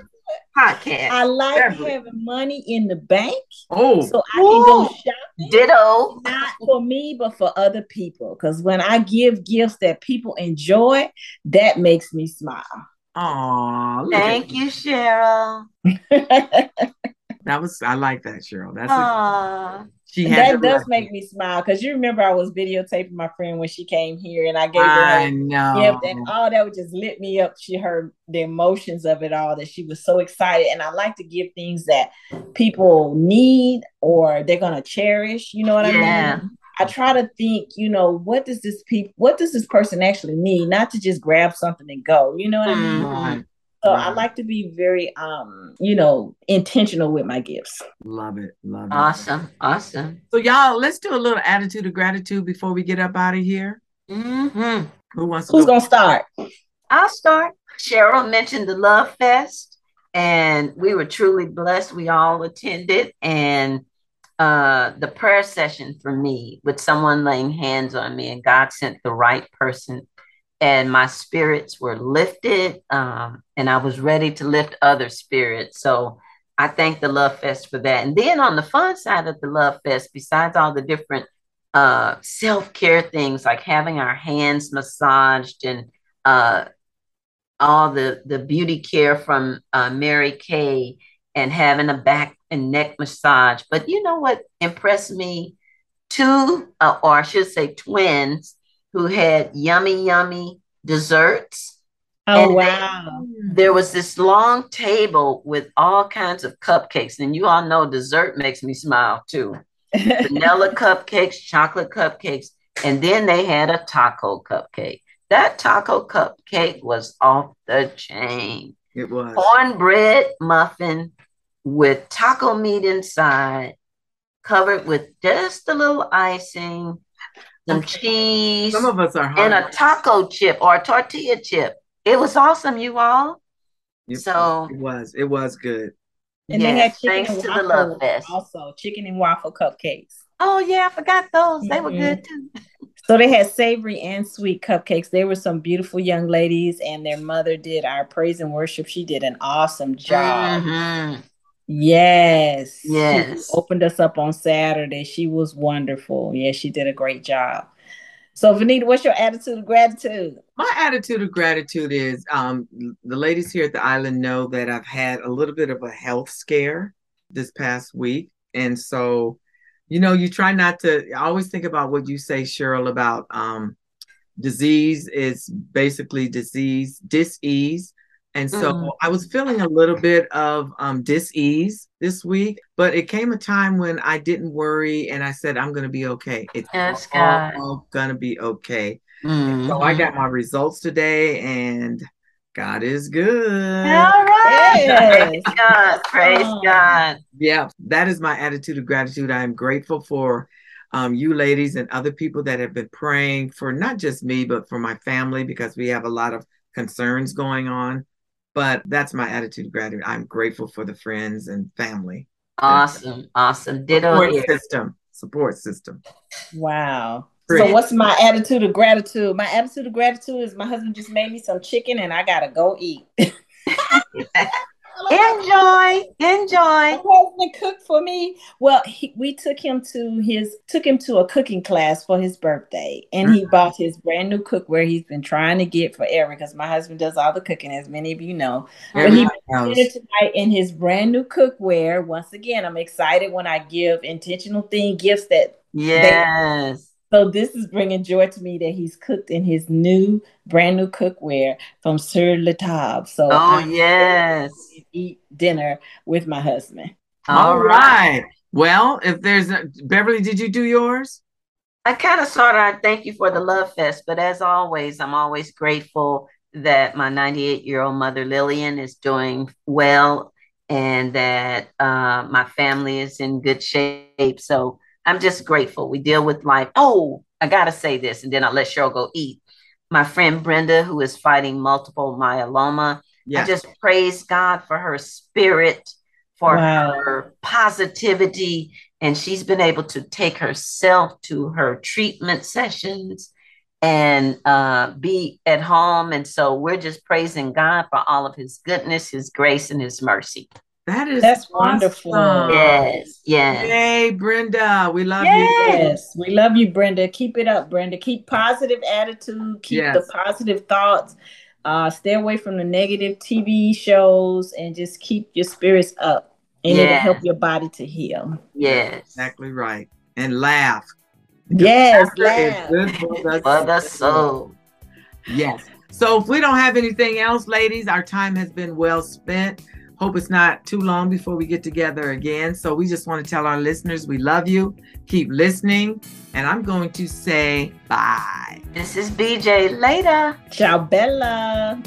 Speaker 3: podcast.
Speaker 4: I like
Speaker 1: Beverly.
Speaker 4: having money in the bank
Speaker 1: Oh,
Speaker 4: so I can go shopping.
Speaker 3: Ditto.
Speaker 4: Not for me, but for other people. Because when I give gifts that people enjoy, that makes me smile.
Speaker 1: aw,
Speaker 3: Thank you, Cheryl.
Speaker 1: That was I like that, Cheryl. That's a, she had
Speaker 4: that does make me smile because you remember I was videotaping my friend when she came here and I gave her
Speaker 1: I
Speaker 4: a
Speaker 1: know.
Speaker 4: gift and all that would just lit me up. She heard the emotions of it all that she was so excited. And I like to give things that people need or they're gonna cherish. You know what I mean? I try to think, you know, what does this people what does this person actually need? Not to just grab something and go. You know what I mean?
Speaker 1: Right.
Speaker 4: So I
Speaker 1: right.
Speaker 4: like to be very um, you know, intentional with my gifts.
Speaker 1: Love it. Love it.
Speaker 3: Awesome. Awesome.
Speaker 1: So y'all, let's do a little attitude of gratitude before we get up out of here.
Speaker 3: hmm
Speaker 1: Who wants to
Speaker 4: Who's
Speaker 1: go?
Speaker 4: gonna start?
Speaker 3: I'll start. Cheryl mentioned the Love Fest, and we were truly blessed. We all attended, and uh, the prayer session for me with someone laying hands on me, and God sent the right person, and my spirits were lifted, um, and I was ready to lift other spirits. So I thank the Love Fest for that. And then on the fun side of the Love Fest, besides all the different uh, self care things like having our hands massaged and uh, all the the beauty care from uh, Mary Kay and having a back and neck massage. But you know what impressed me? Two, uh, or I should say, twins who had yummy, yummy desserts.
Speaker 4: Oh
Speaker 3: And
Speaker 4: wow.
Speaker 3: There was this long table with all kinds of cupcakes, and you all know dessert makes me smile too. Vanilla cupcakes, chocolate cupcakes, and then they had a taco cupcake. That taco cupcake was off the chain.
Speaker 1: It was.
Speaker 3: Cornbread muffin with taco meat inside, covered with just a little icing, some
Speaker 1: Okay.
Speaker 3: cheese,
Speaker 1: Some of us are
Speaker 3: and a taco chip or a tortilla chip. It was awesome, you all.
Speaker 1: It-
Speaker 3: so-
Speaker 1: it was. It was good.
Speaker 4: And they had chicken
Speaker 3: thanks
Speaker 4: and
Speaker 3: to the
Speaker 4: waffle
Speaker 3: Love Fest.
Speaker 4: also, chicken and waffle cupcakes.
Speaker 3: Oh yeah, I forgot those. They were
Speaker 4: Mhm.
Speaker 3: good too.
Speaker 4: So they had savory and sweet cupcakes. They were some beautiful young ladies, and their mother did our praise and worship. She did an awesome job.
Speaker 3: Mhm.
Speaker 4: Yes. She
Speaker 3: Yes.
Speaker 4: opened us up on Saturday. She was wonderful. Yeah, she did a great job. So, Venita, what's your attitude of gratitude?
Speaker 1: My attitude of gratitude is um, the ladies here at the island know that I've had a little bit of a health scare this past week. And so, you know, you try not to I always think about what you say, Cheryl, about um, disease is basically disease, dis-ease. And so
Speaker 3: Mhm.
Speaker 1: I was feeling a little bit of um, dis-ease this week, but it came a time when I didn't worry and I said, I'm going to be okay. It's
Speaker 3: Yes,
Speaker 1: all, all going to be okay. So
Speaker 3: Mhm.
Speaker 1: I got my results today, and God is good.
Speaker 3: All right.
Speaker 4: Yes.
Speaker 3: Praise God. Praise
Speaker 4: Oh.
Speaker 3: God.
Speaker 1: Yeah, that is my attitude of gratitude. I am grateful for um, you ladies and other people that have been praying for not just me, but for my family because we have a lot of concerns going on. But that's my attitude of gratitude. I'm grateful for the friends and family.
Speaker 3: Awesome. Awesome. Ditto
Speaker 1: Support
Speaker 3: here.
Speaker 1: system. Support system.
Speaker 4: Wow.
Speaker 1: Great.
Speaker 4: So, what's my attitude of gratitude? My attitude of gratitude is my husband just made me some chicken and I got to go eat.
Speaker 3: Enjoy. Enjoy.
Speaker 4: My husband cooked for me. Well, he, we took him to his took him to a cooking class for his birthday, and he
Speaker 1: Mhm.
Speaker 4: bought his brand new cookware he's been trying to get forever. Because my husband does all the cooking, as many of you know. But he
Speaker 1: knows.
Speaker 4: tonight in his brand new cookware. Once again, I'm excited when I give intentional thing gifts that.
Speaker 3: Yes.
Speaker 4: So this is bringing joy to me that he's cooked in his new brand new cookware from Sur La Table. So
Speaker 3: Oh,
Speaker 4: I'm
Speaker 3: yes.
Speaker 4: eat dinner with my husband.
Speaker 1: All right. Well, if there's a, Beverly, did you do yours?
Speaker 3: I kind of sort of thank you for the love fest, but as always, I'm always grateful that my 98 year old mother Lillian is doing well and that uh, my family is in good shape. So I'm just grateful. We deal with life. Oh, I got to say this, and then I'll let Cheryl go eat. My friend Brenda, who is fighting multiple myeloma,
Speaker 1: Yeah.
Speaker 3: I just praise God for her spirit, for
Speaker 4: Wow.
Speaker 3: her positivity, and she's been able to take herself to her treatment sessions and uh, be at home. And so we're just praising God for all of His goodness, His grace, and His mercy.
Speaker 1: That is
Speaker 4: That's wonderful.
Speaker 3: Yes, yes.
Speaker 1: Hey, Brenda. We love
Speaker 3: Yay.
Speaker 1: you.
Speaker 4: Yes, we love you, Brenda. Keep it up, Brenda. Keep positive attitude. Keep
Speaker 1: Yes.
Speaker 4: the positive thoughts. Uh, stay away from the negative TV shows and just keep your spirits up. and it'll help your body to heal.
Speaker 3: Yes.
Speaker 1: Exactly right. And laugh.
Speaker 4: Yes, laugh.
Speaker 1: good for the
Speaker 3: For the soul.
Speaker 1: Yes. So if we don't have anything else, ladies, our time has been well spent. Hope it's not too long before we get together again. So we just want to tell our listeners we love you. Keep listening. And I'm going to say bye.
Speaker 3: This is BJ. Later.
Speaker 4: Ciao, Bella.